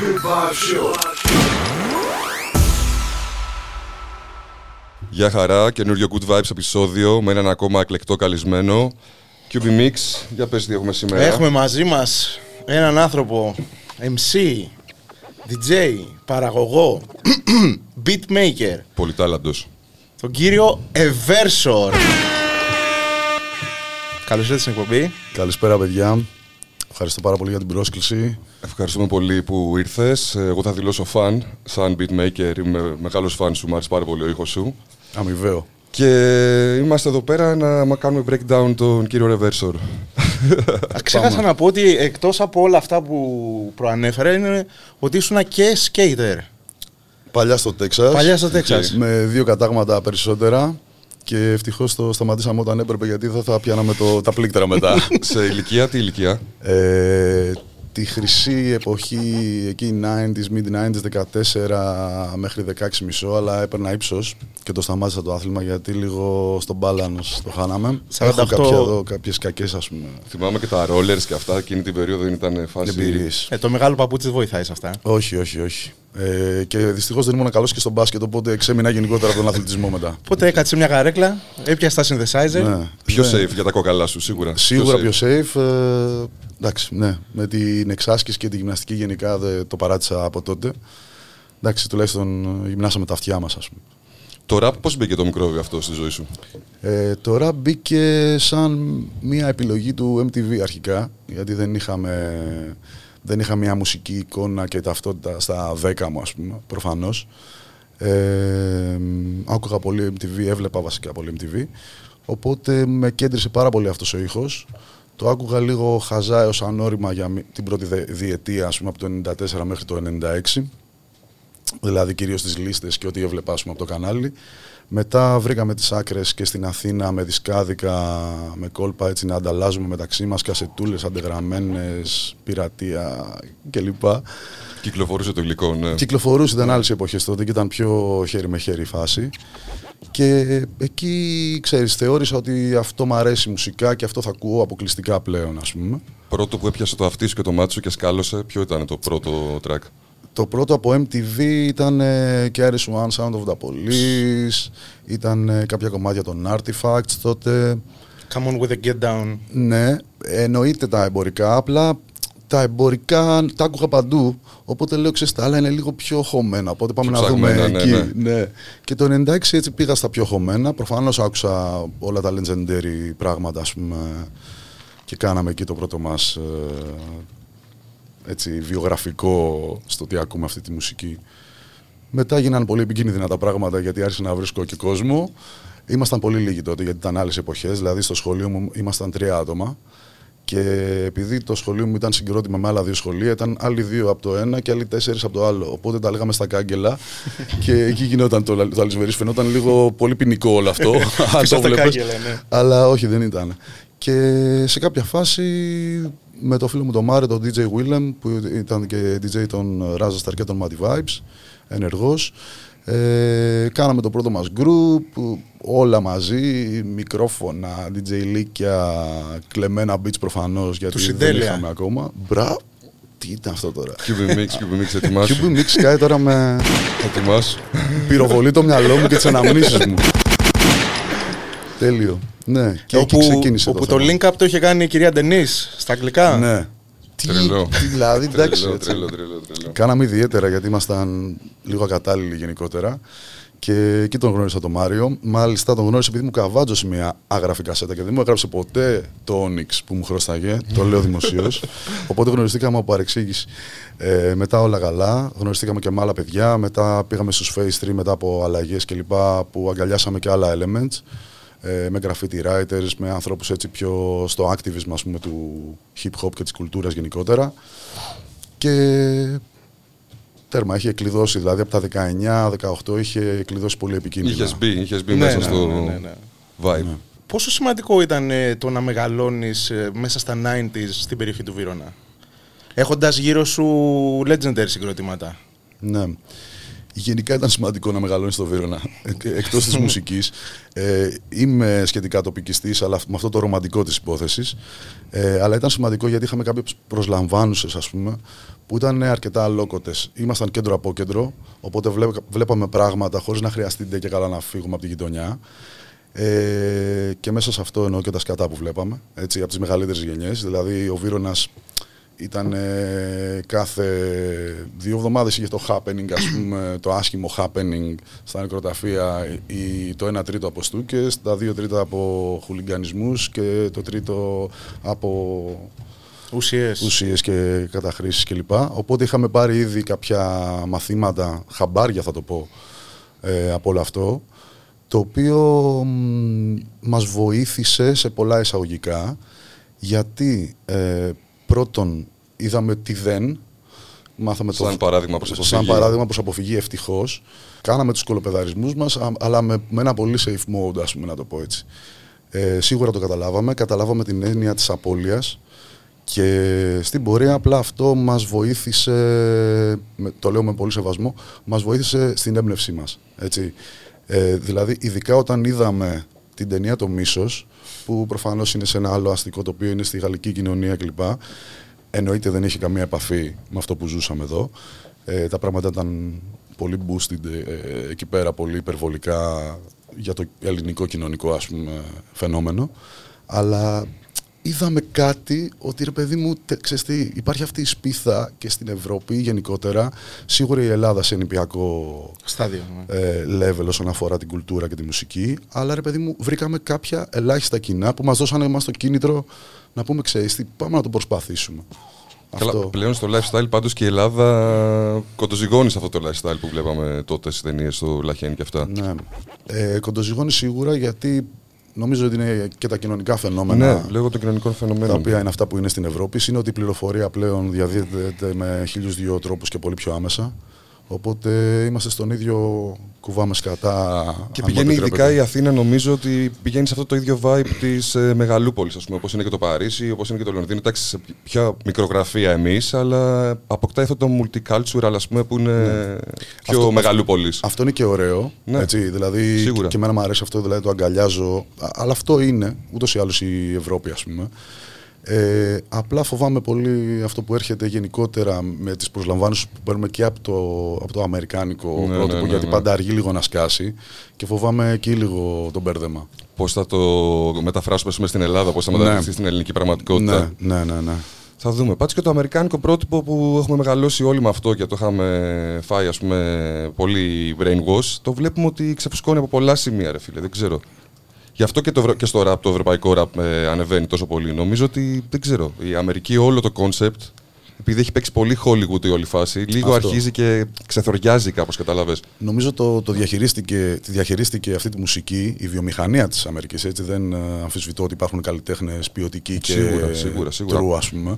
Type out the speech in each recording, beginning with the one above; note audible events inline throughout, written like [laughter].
Good Vibe Show. Γεια χαρά, καινούριο Good Vibes επεισόδιο με έναν ακόμα εκλεκτό καλεσμένο. QB Mix, για πες τι έχουμε σήμερα. Έχουμε μαζί μας έναν άνθρωπο, MC, DJ, παραγωγό, [clears throat] beatmaker, Πολυτάλαντος. τον κύριο Eversor. Καλώς ήρθατε στην εκπομπή. Καλησπέρα, παιδιά. Ευχαριστώ πάρα πολύ για την πρόσκληση. Ευχαριστούμε πολύ που ήρθες. Εγώ θα δηλώσω φαν, σαν beatmaker. Είμαι μεγάλος φαν σου, μου άρεσε πάρα πολύ ο ήχος σου. Αμοιβαίο. Και είμαστε εδώ πέρα να μα κάνουμε breakdown τον κύριο Reversor. Α, Ξέχασα να πω ότι εκτός από όλα αυτά που προανέφερα είναι ότι ήσουν και skater. Παλιά στο Τέξας. Παλιά στο Τέξας. Με δύο κατάγματα περισσότερα. Και ευτυχώς το σταματήσαμε όταν έπρεπε γιατί δεν θα πιάναμε το, τα πλήκτρα μετά. [laughs] Σε ηλικία, τι ηλικία; ε, τη χρυσή εποχή, εκεί 90s, mid-90s, 14 μέχρι 16 μισό, αλλά έπαιρνα ύψος και το σταμάτησα το άθλημα γιατί λίγο στο balance το χάναμε. 48. Έχω κάποια εδώ, κάποιες κακές ας πούμε Θυμάμαι και τα rollers και αυτά, εκείνη την περίοδο δεν ήταν φάση. εμπειρίες. Ε, το μεγάλο παπούτσι δεν βοηθάει σε αυτά. Όχι, όχι, όχι. Ε, και δυστυχώς δεν ήμουν καλός και στον μπάσκετ, οπότε ξέμεινα γενικότερα από τον αθλητισμό μετά. Οπότε έκατσε μια καρέκλα, έπιασε τα synthesizer. Ναι. Πιο Ναι. safe για τα κόκαλά σου, σίγουρα. Σίγουρα πιο safe. safe. Ε, εντάξει, ναι. Με την εξάσκηση και τη γυμναστική γενικά δεν το παράτησα από τότε. Εντάξει, τουλάχιστον ε, γυμνάσαμε τα αυτιά μας, ας πούμε. Το rap πώς μπήκε το μικρόβιο αυτό στη ζωή σου; Ε, τώρα μπήκε σαν μια επιλογή του MTV αρχικά, γιατί δεν είχαμε, δεν είχα μια μουσική εικόνα και ταυτότητα στα 10 μου, ας πούμε, προφανώς. Ε, άκουγα πολύ MTV, έβλεπα βασικά πολύ MTV, οπότε με κέντρισε πάρα πολύ αυτός ο ήχος. Το άκουγα λίγο χαζά έως ανώρημα για μη- την πρώτη δε- διετία, ας πούμε, από το 94 μέχρι το 96 δηλαδή κυρίως τις λίστες και ό,τι έβλεπα ας πούμε, από το κανάλι. Μετά βρήκαμε τις άκρες και στην Αθήνα με δισκάδικα, με κόλπα έτσι να ανταλλάζουμε μεταξύ μας κασετούλες αντεγραμμένες, πειρατεία κλπ. Κυκλοφορούσε το υλικό, ναι. Κυκλοφορούσε, ήταν άλλες εποχές τότε και ήταν πιο χέρι με χέρι η φάση. Και εκεί, ξέρεις, θεώρησα ότι αυτό μου αρέσει μουσικά και αυτό θα ακούω αποκλειστικά πλέον, ας πούμε. Πρώτο που έπιασε το αυτί σου και το μάτι σου και σκάλωσε, ποιο ήταν το πρώτο track; Το πρώτο από MTV ήταν ε, Carries One Sound of the Police, ήταν ε, κάποια κομμάτια των Artifacts τότε. Come on with the get down. Ναι, εννοείται τα εμπορικά, απλά τα εμπορικά τα άκουγα παντού, οπότε λέω ξέρεις τα άλλα είναι λίγο πιο χωμένα, οπότε πάμε Πιο να δούμε ψαγμένα, ναι, εκεί. ναι. Και το 96 έτσι πήγα στα πιο χωμένα, προφανώς άκουσα όλα τα legendary πράγματα ας πούμε και κάναμε εκεί το πρώτο μας ε, έτσι, βιογραφικό στο τι ακούμε αυτή τη μουσική. Μετά γίνανε πολύ επικίνδυνα τα πράγματα γιατί άρχισα να βρίσκω και κόσμο. Ήμασταν πολύ λίγοι τότε γιατί ήταν άλλες εποχές. Δηλαδή στο σχολείο μου ήμασταν τρία άτομα. Και επειδή το σχολείο μου ήταν συγκρότημα με άλλα δύο σχολεία, ήταν άλλοι δύο από το ένα και άλλοι τέσσερις από το άλλο. Οπότε τα λέγαμε στα κάγκελα [laughs] και εκεί γινόταν το, το αλυσβερί. Φαινόταν λίγο πολύ ποινικό όλο αυτό. [laughs] αν το Πίσω στα βλέπεις. κάγκελα, ναι. Αλλά όχι, δεν ήταν. Και σε κάποια φάση με το φίλο μου τον Μάρε, τον DJ Willem, που ήταν και DJ των Raza Star και των Muddy Vibes, ενεργός, ε, κάναμε το πρώτο μας group, όλα μαζί, μικρόφωνα, DJ λίκια, κλεμμένα beats προφανώς, γιατί Του δεν Σιντέλια. είχαμε ακόμα. Μπρα, τι ήταν αυτό τώρα. QB Mix, QB Mix, ετοιμάσου. Cube Mix κάει τώρα με ετοιμάσου. πυροβολεί το μυαλό μου και τις αναμνήσεις μου. Τέλειο. Ναι, και εκεί όπου ξεκίνησε όπου το το, θέμα. link up το είχε κάνει η κυρία Ντενής στα αγγλικά. Ναι. Τι, Τρελό. τι δηλαδή, εντάξει. Τρελό, έτσι. τρελό, τρελό, τρελό. Κάναμε ιδιαίτερα γιατί ήμασταν λίγο ακατάλληλοι γενικότερα. Και εκεί τον γνώρισα τον Μάριο. Μάλιστα τον γνώρισα επειδή μου καβάτζωσε μια άγραφη κασέτα και δεν μου έγραψε ποτέ το Onyx που μου χρωστάγε. το λέω δημοσίως. [laughs] Οπότε γνωριστήκαμε από παρεξήγηση. Ε, μετά όλα καλά. Γνωριστήκαμε και με άλλα παιδιά. Μετά πήγαμε στους Face 3 μετά από αλλαγές κλπ. που αγκαλιάσαμε και άλλα elements. Ε, με graffiti writers, με ανθρώπους έτσι πιο στο activism ας πούμε, του hip hop και της κουλτούρας γενικότερα. Και τέρμα, είχε κλειδώσει, δηλαδή από τα 19-18 είχε κλειδώσει πολύ επικίνδυνα. Είχες μπει, είχες μπει Ναι, μέσα ναι, στο ναι, ναι, ναι. vibe. Πόσο σημαντικό ήταν ε, το να μεγαλώνεις ε, μέσα στα 90s στην περιοχή του Βύρονα. Έχοντας γύρω σου legendary συγκροτήματα; Ναι. Γενικά ήταν σημαντικό να μεγαλώνεις στο Βύρονα. Εκτός της [laughs] μουσικής. Ε, είμαι σχετικά τοπικιστής, αλλά με αυτό το ρομαντικό της υπόθεσης. Ε, αλλά ήταν σημαντικό γιατί είχαμε κάποιες προσλαμβάνουσες, ας πούμε, που ήταν αρκετά αλόκοτες. Ήμασταν κέντρο από κέντρο, οπότε βλέπαμε πράγματα χωρίς να χρειαστεί και καλά να φύγουμε από τη γειτονιά. Ε, και μέσα σε αυτό εννοώ και τα σκατά που βλέπαμε, έτσι, από τις μεγαλύτερες γενιές. Δηλαδή, ο Βύρονα ήταν ε, κάθε δύο εβδομάδες είχε το happening, ας πούμε, το άσχημο happening στα νεκροταφεία, η, το ένα τρίτο από στούκες, τα δύο τρίτα από χουλιγκανισμούς και το τρίτο από ουσίες, ουσίες και καταχρήσεις κλπ. Οπότε είχαμε πάρει ήδη κάποια μαθήματα, χαμπάρια θα το πω, ε, από όλο αυτό, το οποίο μ, μας βοήθησε σε πολλά εισαγωγικά, γιατί ε, πρώτον είδαμε τι δεν. Μάθαμε σαν το, παράδειγμα προς αποφυγή. Σαν παράδειγμα προς αποφυγή ευτυχώς. Κάναμε τους κολοπεδαρισμούς μας, αλλά με, με ένα πολύ safe mode, ας πούμε, να το πω έτσι. Ε, σίγουρα το καταλάβαμε. Καταλάβαμε την έννοια της απώλειας και στην πορεία απλά αυτό μας βοήθησε, το λέω με πολύ σεβασμό, μας βοήθησε στην έμπνευσή μας. Έτσι. Ε, δηλαδή, ειδικά όταν είδαμε την ταινία «Το μίσος», που προφανώς είναι σε ένα άλλο αστικό τοπίο, είναι στη γαλλική κοινωνία κλπ. Εννοείται δεν έχει καμία επαφή με αυτό που ζούσαμε εδώ. Ε, τα πράγματα ήταν πολύ boosted ε, εκεί πέρα, πολύ υπερβολικά για το ελληνικό κοινωνικό ας πούμε, φαινόμενο. Αλλά είδαμε κάτι ότι ρε παιδί μου, ξέρεις τι, υπάρχει αυτή η σπίθα και στην Ευρώπη γενικότερα. Σίγουρα η Ελλάδα σε νηπιακό στάδιο ναι. ε, level όσον αφορά την κουλτούρα και τη μουσική. Αλλά ρε παιδί μου, βρήκαμε κάποια ελάχιστα κοινά που μας δώσανε εμάς το κίνητρο να πούμε, ξέρεις τι, πάμε να το προσπαθήσουμε. Καλά, αυτό. πλέον στο lifestyle πάντως και η Ελλάδα κοντοζυγώνει σε αυτό το lifestyle που βλέπαμε τότε στις ταινίες στο Λαχένι και αυτά. Ναι. Ε, κοντοζυγώνει σίγουρα γιατί Νομίζω ότι είναι και τα κοινωνικά φαινόμενα. Ναι, λέγω των κοινωνικών φαινομένων. Τα οποία είναι αυτά που είναι στην Ευρώπη. Είναι ότι η πληροφορία πλέον διαδίδεται με χίλιους δύο τρόπους και πολύ πιο άμεσα. Οπότε είμαστε στον ίδιο κουβάμε σκατά. Και πηγαίνει ειδικά η Αθήνα, νομίζω ότι πηγαίνει σε αυτό το ίδιο vibe της ε, Μεγαλούπολης, ας πούμε, όπως είναι και το Παρίσι, όπως είναι και το Λονδίνο. Εντάξει, σε πιο μικρογραφία εμείς, αλλά αποκτάει αυτό το multicultural, ας πούμε, που είναι ναι. πιο αυτό, Μεγαλούπολης. Αυτό είναι και ωραίο. Ναι. Έτσι, δηλαδή, Σίγουρα. Και εμένα μου αρέσει αυτό, δηλαδή το αγκαλιάζω. Αλλά αυτό είναι ούτως ή άλλως η Ευρώπη, ας πούμε. Ε, απλά φοβάμαι πολύ αυτό που έρχεται γενικότερα με τις προσλαμβάνσεις που παίρνουμε και από το, από το αμερικάνικο ναι, πρότυπο, ναι, ναι, γιατί πάντα αργεί λίγο να σκάσει και φοβάμαι εκεί λίγο το μπέρδεμα. Πώς θα το μεταφράσουμε στην Ελλάδα, πώς θα μεταφραστεί στην ελληνική πραγματικότητα. Ναι, ναι, ναι. ναι. Θα δούμε. Πάντως και το αμερικάνικο πρότυπο που έχουμε μεγαλώσει όλοι με αυτό και το είχαμε φάει ας πούμε πολύ brainwash, το βλέπουμε ότι ξεφουσκώνει από πολλά σημεία ρε φίλε, δεν ξέρω. Γι' αυτό και, το, και στο rap, το ευρωπαϊκό rap ε, ανεβαίνει τόσο πολύ. Νομίζω ότι, δεν ξέρω, η Αμερική όλο το concept, επειδή έχει παίξει πολύ Hollywood η όλη φάση, λίγο αρχίζει και ξεθοριάζει κάπως, κατάλαβε. Νομίζω το, το διαχειρίστηκε, τη διαχειρίστηκε αυτή τη μουσική η βιομηχανία της Αμερικής. Έτσι δεν ε, αμφισβητώ ότι υπάρχουν καλλιτέχνες ποιοτικοί και σίγουρα, σίγουρα, σίγουρα. true, ας πούμε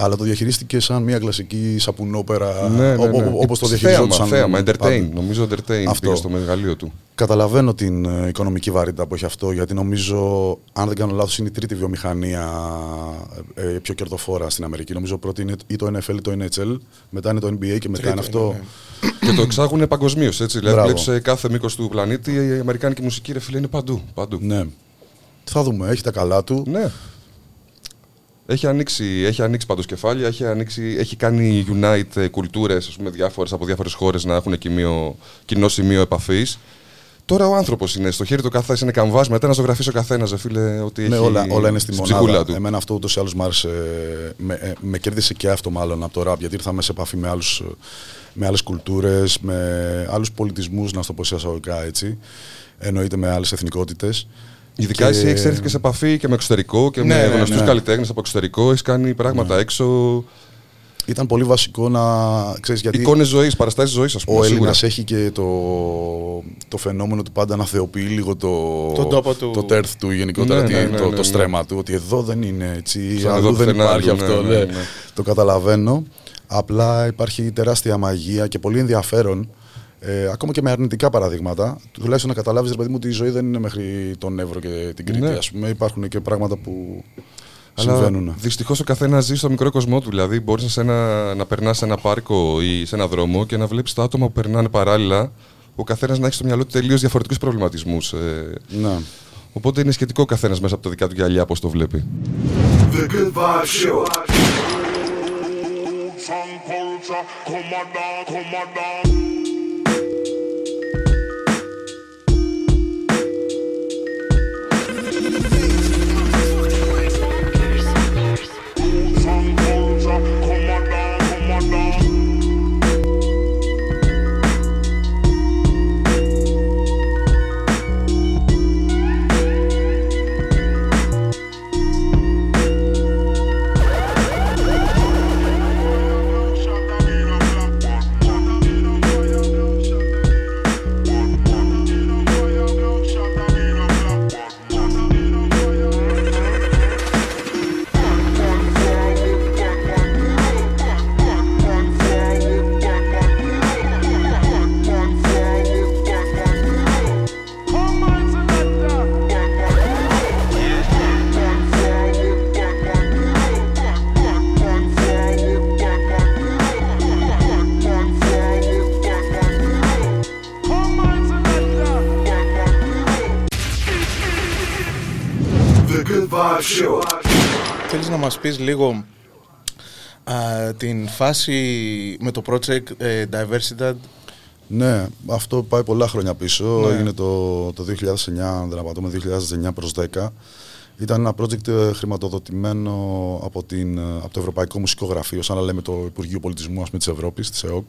αλλά το διαχειρίστηκε σαν μια κλασική σαπουνόπερα ναι, ναι, ναι. όπως το διαχειριζόταν. Θέαμα, entertain, νομίζω entertain αυτό. στο μεγαλείο του. Καταλαβαίνω την ε, οικονομική βαρύτητα που έχει αυτό, γιατί νομίζω, αν δεν κάνω λάθος, είναι η τρίτη βιομηχανία ε, πιο κερδοφόρα στην Αμερική. Νομίζω πρώτη είναι ή το NFL ή το NHL, μετά είναι το NBA και μετά είναι αυτό. και το εξάγουν παγκοσμίως. Δηλαδή, βλέπεις σε κάθε μήκος του πλανήτη η Αμερικάνικη μουσική ρε φίλε είναι παντού. παντού. Ναι. Θα δούμε, έχει τα καλά του. Ναι. Έχει ανοίξει, έχει ανοίξει πάντως κεφάλια, έχει, ανοίξει, έχει κάνει unite ε, κουλτούρες διάφορες, από διάφορες χώρες να έχουν κοινό, κοινό σημείο επαφής. Τώρα ο άνθρωπος είναι στο χέρι του καθένα, είναι καμβά. Μετά να ζωγραφίσει ο καθένας, φίλε, ότι ναι, έχει. Όλα, όλα είναι στη μονάδα. Του. Εμένα αυτό ούτως ή άλλως άρεσε. Με, ε, με κέρδισε και αυτό μάλλον από το ραπ, γιατί ήρθαμε σε επαφή με, άλλους, με άλλες κουλτούρες, με άλλους πολιτισμούς, να το πω εισαγωγικά έτσι. Εννοείται με άλλες εθνικότητες. Ειδικά και... εσύ έχεις έρθει και σε επαφή και με εξωτερικό και ναι, με ναι, γνωστούς ναι. καλλιτέχνες από εξωτερικό. Έχεις κάνει πράγματα ναι. έξω. Ήταν πολύ βασικό να. Ξέρεις, γιατί Εικόνες ζωής, παραστάσεις ζωής, ας πούμε. Ο Έλληνας έχει και το, το φαινόμενο του πάντα να θεοποιεί λίγο το, το, του... το τέρθ του γενικότερα, ναι, ναι, το, το στρέμμα του. Ότι εδώ δεν είναι έτσι. Αλλού δεν υπάρχει αυτό. Το καταλαβαίνω. Απλά υπάρχει τεράστια μαγεία και πολύ ενδιαφέρον ε, ακόμα και με αρνητικά παραδείγματα, τουλάχιστον να καταλάβεις, παιδί μου, ότι η ζωή δεν είναι μέχρι τον Εύρο και την Κρήτη. Ναι. Ας πούμε. Υπάρχουν και πράγματα που Συμβαίνουν. Δυστυχώς ο καθένας ζει στο μικρό κοσμό του. Δηλαδή, μπορείς να, να περνάς σε ένα πάρκο ή σε ένα δρόμο και να βλέπεις τα άτομα που περνάνε παράλληλα. Ο καθένας να έχει στο μυαλό του τελείως διαφορετικούς προβληματισμούς. Ε, Ναι. οπότε είναι σχετικό ο καθένας μέσα από τα δικά του γυαλιά πώς το βλέπει. The Good Vibe Show. Show. Θέλεις να μας πεις λίγο α, την φάση με το project ε, Diversity; Ναι, αυτό πάει πολλά χρόνια πίσω. Ναι. Έγινε το, το 2009, αν δεν απατώμε, 2009 προς 10. Ήταν ένα project ε, χρηματοδοτημένο από, την, ε, από το Ευρωπαϊκό Μουσικό Γραφείο, σαν να λέμε το Υπουργείο Πολιτισμού ας πούμε, της Ευρώπης, της ΕΟΚ.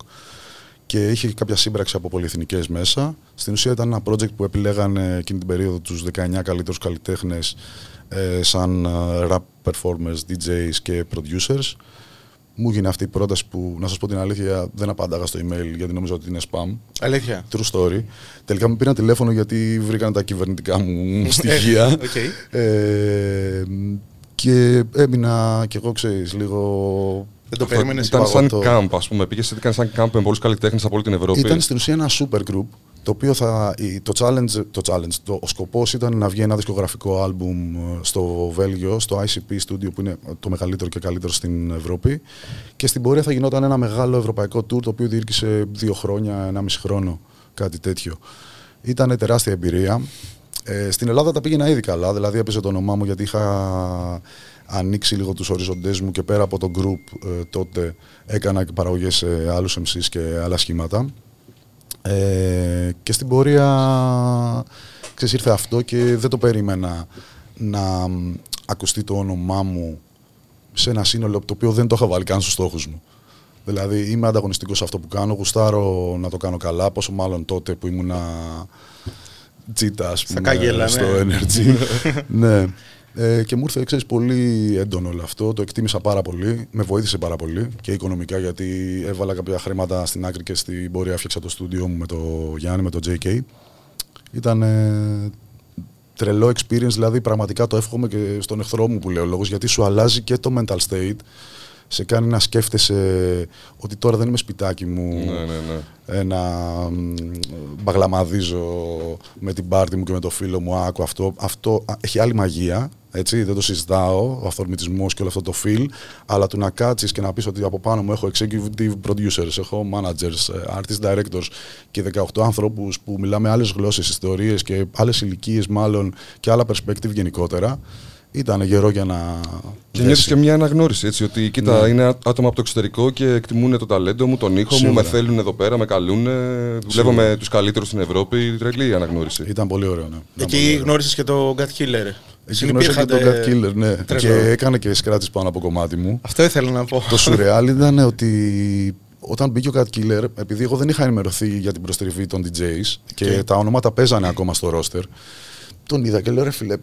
Και είχε κάποια σύμπραξη από πολυεθνικές μέσα. Στην ουσία ήταν ένα project που επιλέγανε εκείνη την περίοδο τους 19 καλύτερους καλλιτέχνες ε, σαν ε, rap performers, DJs και producers. Μου έγινε αυτή η πρόταση που, να σας πω την αλήθεια, δεν απάνταγα στο email γιατί νόμιζα ότι είναι spam. Αλήθεια. True story. Τελικά μου πήραν τηλέφωνο γιατί βρήκαν τα κυβερνητικά μου στοιχεία. ΟΚ. ε, και έμεινα κι εγώ, ξέρεις, λίγο... Δεν το Αυτό περίμενες Ήταν είπα σαν εγώ το- camp, ας πούμε. Πήγες ήταν σαν camp με πολλούς καλλιτέχνες από όλη την Ευρώπη. Ήταν στην ουσία ένα super group, το οποίο θα, η- το challenge, το challenge το, ο σκοπός ήταν να βγει ένα δισκογραφικό άλμπουμ ε, στο Βέλγιο, στο ICP Studio που είναι το μεγαλύτερο και καλύτερο στην Ευρώπη και στην πορεία θα γινόταν ένα μεγάλο ευρωπαϊκό tour το οποίο διήρκησε δύο χρόνια, ένα μισή χρόνο, κάτι τέτοιο. Ήταν τεράστια εμπειρία. Ε, στην Ελλάδα τα πήγαινα ήδη καλά, δηλαδή έπαιζε το όνομά μου γιατί είχα ανοίξει λίγο τους οριζοντές μου και πέρα από το group ε, τότε έκανα και παραγωγές σε άλλους MCs και άλλα σχήματα. Ε, και στην πορεία ξέρεις, ήρθε αυτό και δεν το περίμενα να μ, ακουστεί το όνομά μου σε ένα σύνολο το οποίο δεν το είχα βάλει καν στους στόχους μου. Δηλαδή είμαι ανταγωνιστικός σε αυτό που κάνω, γουστάρω να το κάνω καλά, πόσο μάλλον τότε που ήμουνα τζίτα ας πούμε, κάγελα, στο ναι. Energy. [laughs] ναι. Ε, και μου ήρθε ξέρεις, πολύ έντονο όλο αυτό, το εκτίμησα πάρα πολύ, με βοήθησε πάρα πολύ και οικονομικά γιατί έβαλα κάποια χρήματα στην άκρη και στην πορεία έφτιαξα το στούντιο μου με το Γιάννη, με το JK. Ήταν ε, τρελό experience, δηλαδή πραγματικά το εύχομαι και στον εχθρό μου που λέω λόγος, γιατί σου αλλάζει και το mental state, σε κάνει να σκέφτεσαι ότι τώρα δεν είμαι σπιτάκι μου, Ναι, ναι, ναι. ένα μ, μπαγλαμαδίζω με την πάρτη μου και με το φίλο μου, άκου αυτό, αυτό α, έχει άλλη μαγεία, έτσι, δεν το συζητάω, ο αυθορμητισμός και όλο αυτό το feel, αλλά του να κάτσεις και να πεις ότι από πάνω μου έχω executive producers, έχω managers, ε, artist directors και 18 ανθρώπους που μιλάμε άλλες γλώσσες, ιστορίες και άλλες ηλικίες μάλλον και άλλα perspective γενικότερα, ήταν γερό για να Και νιώθεις δέσει. και μια αναγνώριση έτσι, ότι κοίτα, είναι άτομα από το εξωτερικό και εκτιμούν το ταλέντο μου, τον ήχο μου, Σίγουρα. με θέλουν εδώ πέρα, με καλούν. Δουλεύω με τους καλύτερους στην Ευρώπη. Τρελή αναγνώριση. Ήταν πολύ ωραίο, ναι. Ήταν πολύ Εκεί ωραίο. γνώρισες και το God Killer. Εκεί γνώρισα και τον Cat Killer, ναι. Τρελό. Και έκανε και σκράτης πάνω από κομμάτι μου. Αυτό ήθελα να πω. το σουρεάλ ήταν ότι όταν μπήκε ο Cat Killer, επειδή εγώ δεν είχα ενημερωθεί για την προστριβή των DJs και Και- τα ονόματα παίζανε ακόμα στο roster, τον είδα και λέω ρε φίλε,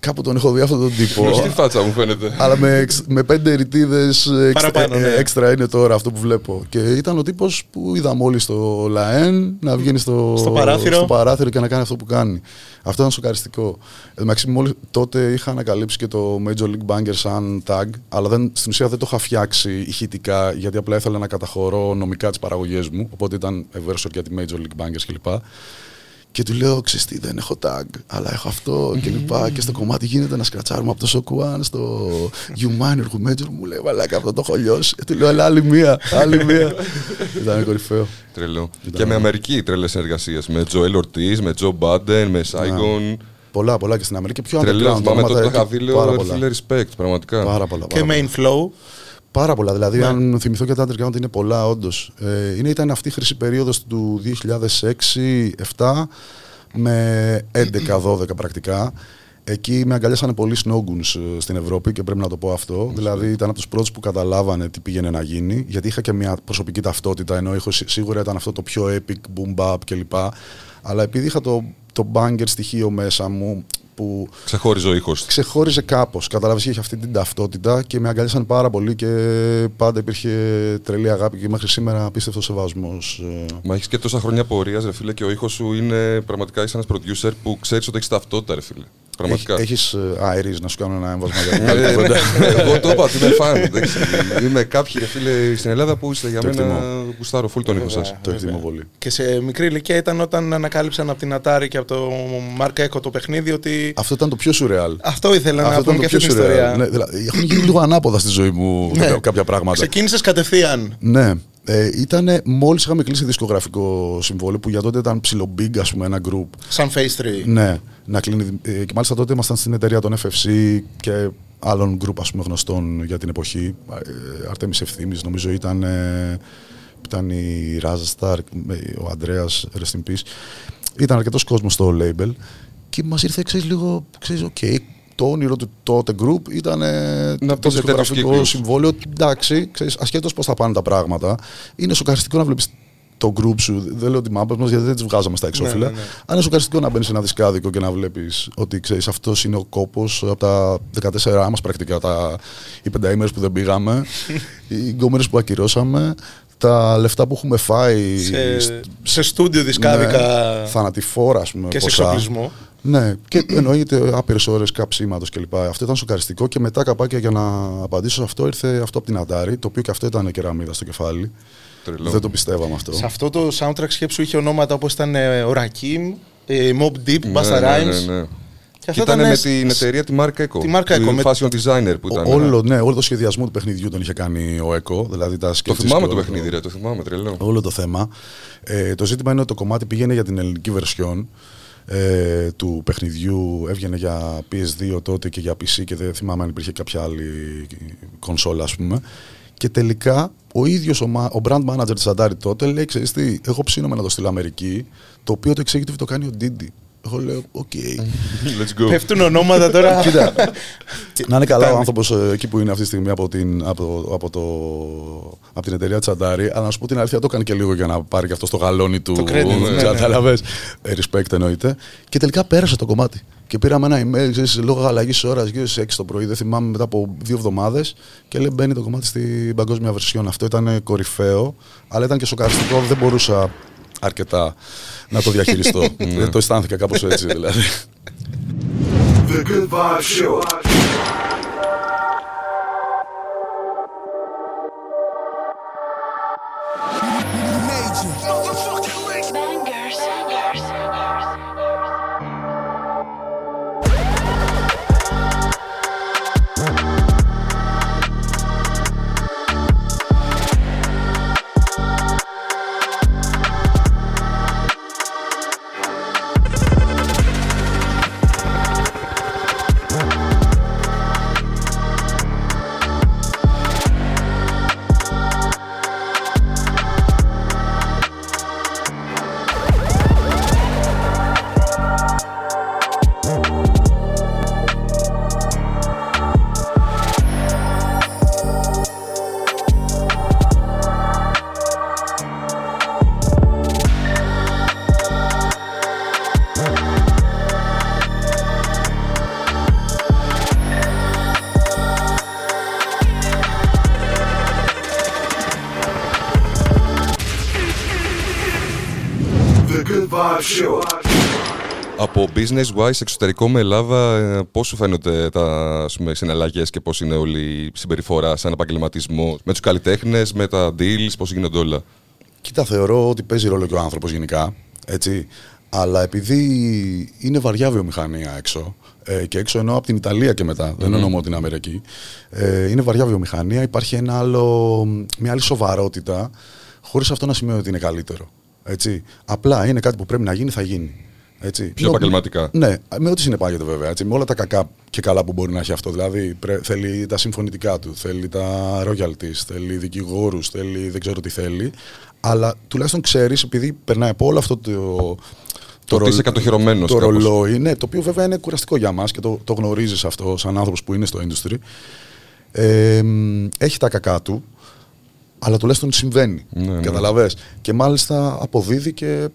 κάπου τον έχω δει αυτόν τον τύπο. Γνωστή φάτσα μου φαίνεται. Αλλά με, εξ- με πέντε ρητίδες Παραπάνω, ναι. έξτρα είναι τώρα αυτό που βλέπω. Και ήταν ο τύπος που είδα όλοι στο ΛΑΕΝ να βγαίνει στο, Στο παράθυρο. στο παράθυρο και να κάνει αυτό που κάνει. Αυτό ήταν σοκαριστικό. Εν τω μεταξύ, μόλις τότε είχα ανακαλύψει και το Major League Banger σαν tag, αλλά δεν, στην ουσία δεν το είχα φτιάξει ηχητικά, γιατί απλά ήθελα να καταχωρώ νομικά τις παραγωγές μου. Οπότε ήταν Eversor για τη Major League Bangers κλπ. Και του λέω, ξέρεις τι, δεν έχω tag, αλλά έχω αυτό και λοιπά. και στο κομμάτι γίνεται να σκρατσάρουμε από το Σοκουάν στο You Minor who Major. Μου λέει, μαλάκα, αυτό το έχω λιώσει. Και του λέω, αλλά άλλη μία, άλλη μία. Ήταν κορυφαίο. Τρελό. Και με Αμερική τρελές συνεργασίε. Με Τζοέλ Ορτή, με Τζο Μπάντεν, με Σάιγκον. Πολλά, πολλά και στην Αμερική. Πιο Τρελό. underground Θυμάμαι τότε το ονόματα, είχα δει, λέω, πάρα ρε πολλά. φίλε, respect, πραγματικά. Πάρα πολλά. Και πάρα πολλά. main flow. Πάρα πολλά. Δηλαδή, Ναι. αν θυμηθώ και τα underground είναι πολλά, όντως. Ε, είναι, ήταν αυτή η χρυσή περίοδος του 2006-2007 με 11-12 πρακτικά. Εκεί με αγκαλιάσανε πολλοί snowgoons ε, στην Ευρώπη και πρέπει να το πω αυτό. Δηλαδή ήταν από τους πρώτους που καταλάβανε τι πήγαινε να γίνει. Γιατί είχα και μια προσωπική ταυτότητα, ενώ έχω, σί- σίγουρα ήταν αυτό το πιο epic, boom bap κλπ. Αλλά επειδή είχα το, το banger στοιχείο μέσα μου που Ξεχώριζε ο ήχος. ξεχώριζε κάπως. Κατάλαβε, είχε αυτή την ταυτότητα και με αγκαλιάσαν πάρα πολύ και πάντα υπήρχε τρελή αγάπη και μέχρι σήμερα απίστευτος σεβασμός. Μα έχεις και τόσα χρόνια πορεία, ρε φίλε, και ο ήχος σου είναι πραγματικά είσαι ένας producer που ξέρεις ότι έχεις ταυτότητα, ρε φίλε. Πραγματικά. Έχεις αερεί να σου κάνω ένα έμβασμα [laughs] για την Ε, άλλη κουβέντα. Εγώ το είπα ότι είμαι φαν. εντάξει. [laughs] Είμαι κάποιοι ρε φίλε στην Ελλάδα που είστε για Το μένα εκτιμώ. γουστάρω full τον ήχο σας. Το εκτιμώ πολύ. Και σε μικρή ηλικία ήταν όταν ανακάλυψαν από την Atari και από το Mark Echo το παιχνίδι ότι. Αυτό ήταν το πιο σουρεάλ. Αυτό ήθελα να Αυτό πούμε ήταν και το αυτή πιο την σουρεάλ. ιστορία. Ναι, δηλαδή, έχουν γίνει λίγο ανάποδα στη ζωή μου Ναι. κάποια- κάποια πράγματα. Ξεκίνησες κατευθείαν. Ναι. Ε, ήταν μόλις είχαμε κλείσει δισκογραφικό συμβόλαιο που για τότε ήταν ψιλο big, ας πούμε, ένα group. Σαν Phase 3. Ναι, να κλείνει. ε, Και μάλιστα τότε ήμασταν στην εταιρεία των FFC και άλλων group ας πούμε, γνωστών για την εποχή. Ε, Άρτεμις Ευθύμης νομίζω ήταν, ε, ήταν η Ράζα Σταρ, ο Ανδρέας, rest in peace. Ήταν αρκετός κόσμος στο label και μας ήρθε, ξέρεις, λίγο, ξέρεις, ΟΚ, το όνειρο του τότε group ήταν ε, το Να μπει σε τέτοιους δισκογραφικό κύκλους. συμβόλαιο. Εντάξει, ξέρεις, ασχέτως πώς θα πάνε τα πράγματα, είναι σοκαριστικό να βλέπεις το group σου, δεν λέω τη μάπα μα γιατί δεν τις βγάζαμε στα εξώφυλλα. ναι, ναι. Αλλά είναι σοκαριστικό να μπαίνεις σε ένα δισκάδικο και να βλέπεις ότι ξέρεις αυτός είναι ο κόπος από τα 14 μας πρακτικά. Τα, οι πενταήμερες που δεν πήγαμε, [laughs] οι γκόμενες που ακυρώσαμε, τα λεφτά που έχουμε φάει. Σε, στ- σε στούντιο δισκάδικα ναι, θανατηφόρα, ας πούμε. και σε ποσά. εξοπλισμό. Ναι, και εννοείται άπειρες ώρες καψίματο κλπ. Αυτό ήταν σοκαριστικό και μετά καπάκια για να απαντήσω σε αυτό ήρθε αυτό από την Αντάρη, το οποίο και αυτό ήταν κεραμίδα στο κεφάλι. Τρελό. Δεν το πιστεύαμε αυτό. Σε αυτό το soundtrack σκέψου είχε ονόματα όπως ήταν ε, ο Rakim, ε, Mob Deep, Ναι, Basta ναι, Rhymes. ναι, ναι. Και Και αυτό ήταν ήταν με σ- την εταιρεία τη Mark Echo. Τη Mark Echo, του με- fashion designer που ήταν. Ό- όλο, ναι, όλο το σχεδιασμό του παιχνιδιού τον είχε κάνει ο ΕΚΟ. Δηλαδή τα Το sketches θυμάμαι και το όλο παιχνίδι, ρε, το θυμάμαι, τρελό. Όλο το θέμα. Ε, το ζήτημα είναι ότι το κομμάτι πήγαινε για την ελληνική version ε, του παιχνιδιού. Έβγαινε για PS2 τότε και για PC και δεν θυμάμαι αν υπήρχε κάποια άλλη κονσόλα, ας πούμε. Και τελικά ο ίδιος ο, μα- ο brand manager της Atari τότε λέει: Ξέρεις τι, εγώ ψήνομαι να το στείλω Αμερική. Το οποίο το executive το κάνει ο Diddy. Εγώ λέω: ΟΚ. Let's go. Πέφτουν ονόματα τώρα. [laughs] Κοίτα, να είναι καλά ο Φτάνει. άνθρωπος εκεί που είναι αυτή τη στιγμή από την, από, από το, από την εταιρεία της Atari. Αλλά να σου πω την αλήθεια, το έκανε και λίγο για να πάρει και αυτό στο γαλόνι του. Το credit, ναι, ναι. Κατάλαβες. Ε, Respect εννοείται. Και τελικά πέρασε το κομμάτι. Και πήραμε ένα email, ξέρεις, λόγω αλλαγής ώρας, γύρω στις 6 το πρωί, δεν θυμάμαι μετά από δύο εβδομάδες. Και λέει μπαίνει το κομμάτι στην παγκόσμια version. Αυτό ήταν κορυφαίο, αλλά ήταν και σοκαριστικό. Δεν μπορούσα αρκετά να το διαχειριστώ. [laughs] Ε, το αισθάνθηκα κάπως έτσι δηλαδή. The Good Vibe Show. Business wise, εξωτερικό με Ελλάδα, ε, πώς σου φαίνονται τα ας πούμε, συναλλαγές και πώς είναι όλη η συμπεριφορά σαν επαγγελματισμό με τους καλλιτέχνες, με τα deals, πώς γίνονται όλα; Κοίτα, θεωρώ ότι παίζει ρόλο και ο άνθρωπος γενικά. Έτσι. Αλλά επειδή είναι βαριά βιομηχανία έξω, ε, και έξω εννοώ από την Ιταλία και μετά, δεν εννοώ μόνο την Αμερική, ε, είναι βαριά βιομηχανία, υπάρχει ένα άλλο, μια άλλη σοβαρότητα, χωρίς αυτό να σημαίνει ότι είναι καλύτερο. Έτσι. Απλά είναι κάτι που πρέπει να γίνει, θα γίνει. Έτσι. Πιο Νο- επαγγελματικά. Ναι, με ό,τι συνεπάγεται βέβαια. Έτσι, με όλα τα κακά και καλά που μπορεί να έχει αυτό. Δηλαδή πρέ- θέλει τα συμφωνητικά του, θέλει τα royalties, θέλει δικηγόρους, θέλει δεν ξέρω τι θέλει. Αλλά τουλάχιστον ξέρεις, επειδή περνάει από όλο αυτό το. Το ότι ρολ- είσαι κατοχυρωμένος Το κάπως. ρολόι, ναι, το οποίο βέβαια είναι κουραστικό για μας και το, το γνωρίζεις αυτό σαν άνθρωπος που είναι στο industry. Ε, μ, έχει τα κακά του, αλλά τουλάχιστον συμβαίνει. Ναι, ναι. Καταλαβες. Και μάλιστα αποδίδει και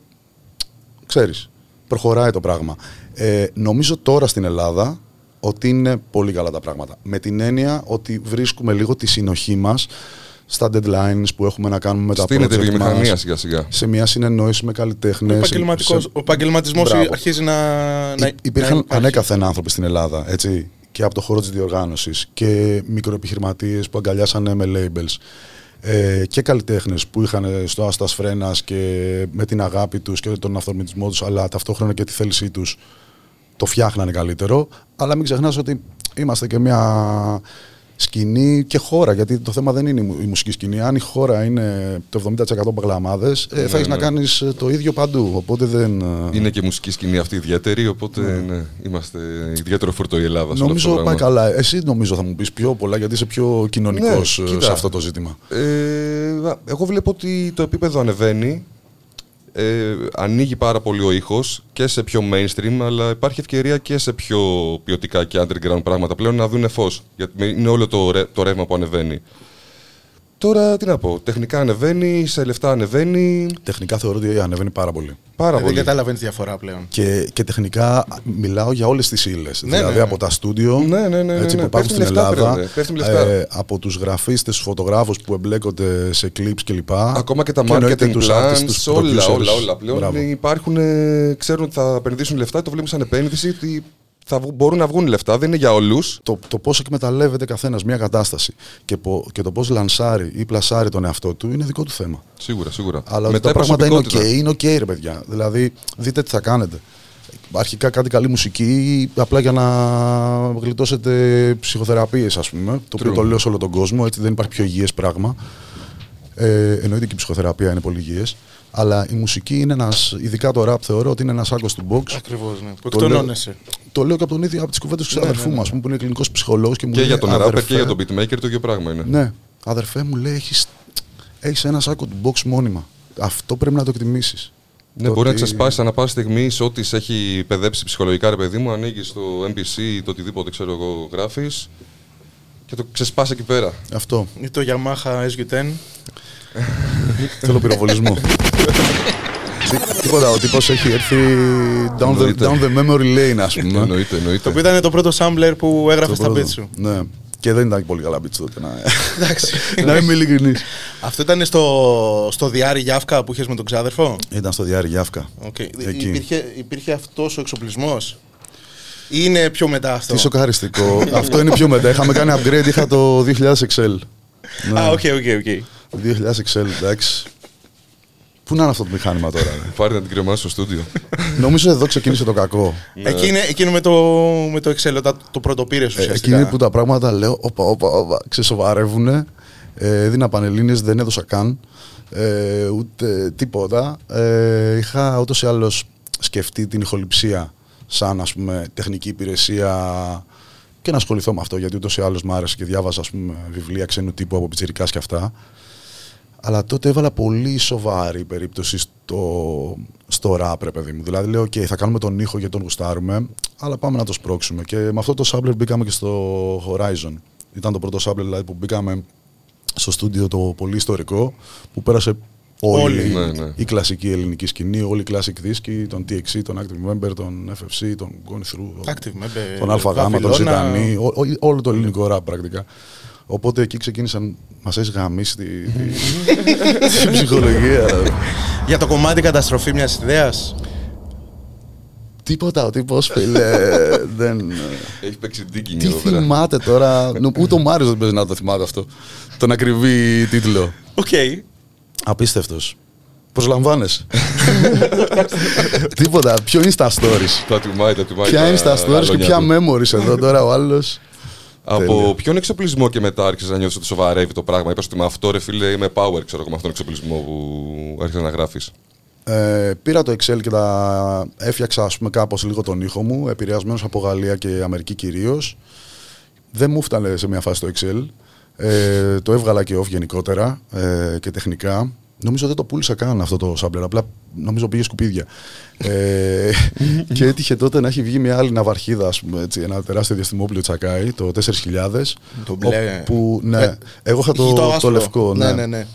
ξέρεις, προχωράει το πράγμα. Ε, νομίζω τώρα στην Ελλάδα ότι είναι πολύ καλά τα πράγματα. Με την έννοια ότι βρίσκουμε λίγο τη συνοχή μας στα deadlines που έχουμε να κάνουμε με τα Στείνεται η project βιομηχανία μας, σιγά σιγά. σε μια συνεννόηση με Ο, καλλιτέχνες. επαγγελματικός- σε- ο επαγγελματισμός Μπράβο. αρχίζει να. να Υ- Υπήρχαν να υπάρχει. ανέκαθεν άνθρωποι στην Ελλάδα, έτσι, και από το χώρο της διοργάνωσης και μικροεπιχειρηματίες που αγκαλιάσανε με labels ε, και καλλιτέχνες που είχαν στο άστας φρένας και με την αγάπη τους και τον αυθορμητισμό τους αλλά ταυτόχρονα και τη θέλησή τους το φτιάχνανε καλύτερο. Αλλά μην ξεχνάς ότι είμαστε και μια σκηνή και χώρα γιατί το θέμα δεν είναι η μου- η μουσική σκηνή αν η χώρα είναι το 70% παγλαμάδες ε, θα έχεις να κάνεις ε, το ίδιο παντού οπότε δεν... ε, Είναι και μουσική σκηνή αυτή ιδιαίτερη, οπότε ναι, είμαστε ιδιαίτερο φόρτο η Ελλάδα. σε όλο αυτό Νομίζω το πάει πράγμα. καλά. Εσύ νομίζω θα μου πεις πιο πολλά γιατί είσαι πιο κοινωνικός Ναι, κοίτα. σε αυτό το ζήτημα. Ε, εγώ βλέπω ότι το επίπεδο ανεβαίνει. Ε, ανοίγει πάρα πολύ ο ήχος και σε πιο mainstream, αλλά υπάρχει ευκαιρία και σε πιο ποιοτικά και underground πράγματα πλέον να δουν φως. Γιατί είναι όλο το, ρε- το ρεύμα που ανεβαίνει. Τώρα τι να πω, τεχνικά ανεβαίνει, σε λεφτά ανεβαίνει. Τεχνικά θεωρώ ότι ανεβαίνει πάρα πολύ. Πάρα Ε, Δεν πολύ. καταλαβαίνεις διαφορά πλέον. Και, και τεχνικά μιλάω για όλες τις ύλες. Ναι, δηλαδή ναι. από τα στούντιο Ναι, ναι, ναι, ναι, έτσι, ναι. που υπάρχουν Πέφτουν στην λεφτά, Ελλάδα, πρέπει, πέφτουν λεφτά. ε, από τους γραφίστε, τους φωτογράφους που εμπλέκονται σε clips κλπ. Ακόμα και τα Και εννοείται marketing τους plans, artists, τους όλα, producers. όλα, όλα. Πλέον Μπράβο. υπάρχουν, ε, ξέρουν ότι θα επενδύσουν λεφτά, το βλέπουν σαν επένδυση, ότι θα βγουν- μπορούν να βγουν λεφτά, δεν είναι για όλους. το, το πώς εκμεταλλεύεται καθένας μια κατάσταση και, πο- και το πώς λανσάρει ή πλασάρει τον εαυτό του είναι δικό του θέμα. Σίγουρα, σίγουρα. Αλλά ότι Μετά τα η πράγματα είναι ok, προσωπικότητα. είναι ok, ρε παιδιά. Δηλαδή, δείτε τι θα κάνετε. Αρχικά κάτι καλή μουσική, απλά για να γλιτώσετε ψυχοθεραπείες, ας πούμε. Το οποίο True. το λέω σε όλο τον κόσμο, έτσι δεν υπάρχει πιο υγιές πράγμα. Ε, εννοείται και η ψυχοθεραπεία είναι πολύ υγιές. Αλλά η μουσική είναι ένας, ειδικά το rap θεωρώ ότι είναι ένας άκο του box. Ακριβώς, ναι. Που Το λέω- εκτονώνεσαι. Το λέω και από τον ίδιο από τις κουβέντες του Ναι, αδερφού ναι, ναι. μου, ας πούμε, που είναι κλινικός ψυχολόγος και μου Και λέει. για τον rapper «Αδερφέ, και για τον beatmaker το ίδιο πράγμα είναι. ναι, αδερφέ μου λέει, έχεις, έχεις ένας σάκο του box μόνιμα. Αυτό πρέπει να το εκτιμήσεις. Ναι, Το μπορεί να ότι- ξεσπάσει ανά πάσα στιγμή σε ό,τι σε έχει παιδέψει ψυχολογικά, ρε παιδί μου. Ανοίγει το MPC ή το οτιδήποτε ξέρω εγώ γράφεις και το ξεσπάσει εκεί πέρα. Αυτό. Ή το Yamaha SU10. Θέλω πυροβολισμό. Τι- Τίποτα, ο τύπος έχει έρθει down the, Εννοείται. down the memory lane, ας πούμε. εννοείται, εννοείται. Το οποίο ήταν το πρώτο sampler που έγραφε Το στα πρώτο. beats σου. Ναι. Και δεν ήταν και πολύ καλά beats τότε. Να, Εντάξει. να είμαι ειλικρινής. Αυτό ήταν στο, στο διάρρη Γιάφκα που είχες με τον ξάδερφο; Ήταν στο διάρρη Γιάφκα. Οκ. Εκεί. Υπήρχε, υπήρχε αυτός ο εξοπλισμός; Ή είναι πιο μετά αυτό; Τι σοκαριστικό. Αυτό είναι πιο μετά. Είχαμε κάνει upgrade, είχα το 2000 Excel. Ναι. Α, οκ, οκ, οκ. 2000 Excel, εντάξει. Πού να είναι αυτό το μηχάνημα τώρα. ρε; Πάρε να την κρεμάσει στο στούντιο. Νομίζω εδώ ξεκίνησε το κακό. Εκεί είναι, εκείνο με το, με το Excel, όταν το πρωτοπήρες Ε, ουσιαστικά. Εκείνη που τα πράγματα λέω, όπα, όπα, όπα, ξεσοβαρεύουνε. Ε, έδινα πανελλήνιες, δεν έδωσα καν. Ε, ούτε τίποτα. Ε, είχα ούτως ή άλλως σκεφτεί την ηχοληψία σαν ας πούμε τεχνική υπηρεσία και να ασχοληθώ με αυτό γιατί ούτως ή άλλως μ' άρεσε και διάβαζα ας πούμε, βιβλία ξένου τύπου από πιτσιρικάς και αυτά. Αλλά τότε έβαλα πολύ σοβαρή περίπτωση στο, στο rap, ρε παιδί μου. Δηλαδή λέω, OK, θα κάνουμε τον ήχο γιατί τον γουστάρουμε, αλλά πάμε να το σπρώξουμε. Και με αυτό το sampler μπήκαμε και στο Horizon. Ήταν το πρώτο sampler δηλαδή, που μπήκαμε στο στούντιο το πολύ ιστορικό, που πέρασε όλη Όλη. Ναι, ναι. η κλασική ελληνική σκηνή, όλη η classic δίσκη, τον TXC, τον Active Member, τον FFC, τον Gone Through, Active Member, τον ΑΓ, τον Βαβυλώνα. Ζητανή, ό- ό- όλο το ελληνικό rap πρακτικά. Οπότε εκεί ξεκίνησαν, μας έχει γαμίσει τη, τη, [laughs] τη ψυχολογία. ρε. Για το κομμάτι καταστροφή μιας ιδέας. Τίποτα, ο τύπος φίλε, [laughs] δεν... Έχει παίξει digging Τι εδώ πέρα. θυμάται τώρα, νο- ούτε ο Μάριος δεν παίζει να το θυμάται αυτό, τον ακριβή τίτλο. Οκ. Απίστευτος. Προσλαμβάνεσαι. Τίποτα. Ποιο είναι στα stories; Το ατιμάει, το ατιμάει. Ποια τα είναι στα stories και αλόνια ποια του. memories εδώ τώρα ο άλλος; Από Τέλεια. ποιον εξοπλισμό και μετά άρχισε να νιώθεις ότι σοβαρεύει το πράγμα; Είπα ότι με αυτό ρε φίλε είμαι power, ξέρω εγώ, με αυτόν τον εξοπλισμό που άρχισε να γράφεις. Ε, πήρα το Excel και τα έφτιαξα ας πούμε κάπως λίγο τον ήχο μου, επηρεασμένος από Γαλλία και Αμερική κυρίως. Δεν μου φτάνε σε μια φάση το Excel. Ε, το έβγαλα και off γενικότερα ε, και τεχνικά. Νομίζω δεν το πούλησα καν αυτό το sampler, απλά νομίζω πήγε σκουπίδια. Ε, και έτυχε τότε να έχει βγει μια άλλη ναυαρχίδα, ας πούμε, έτσι, ένα τεράστιο διαστημόπλιο τσακάι, το 4000. Το μπλε. Όπου, ναι, Ε, εγώ είχα το, το το, άσπρο. λευκό. Ναι, ναι, ναι.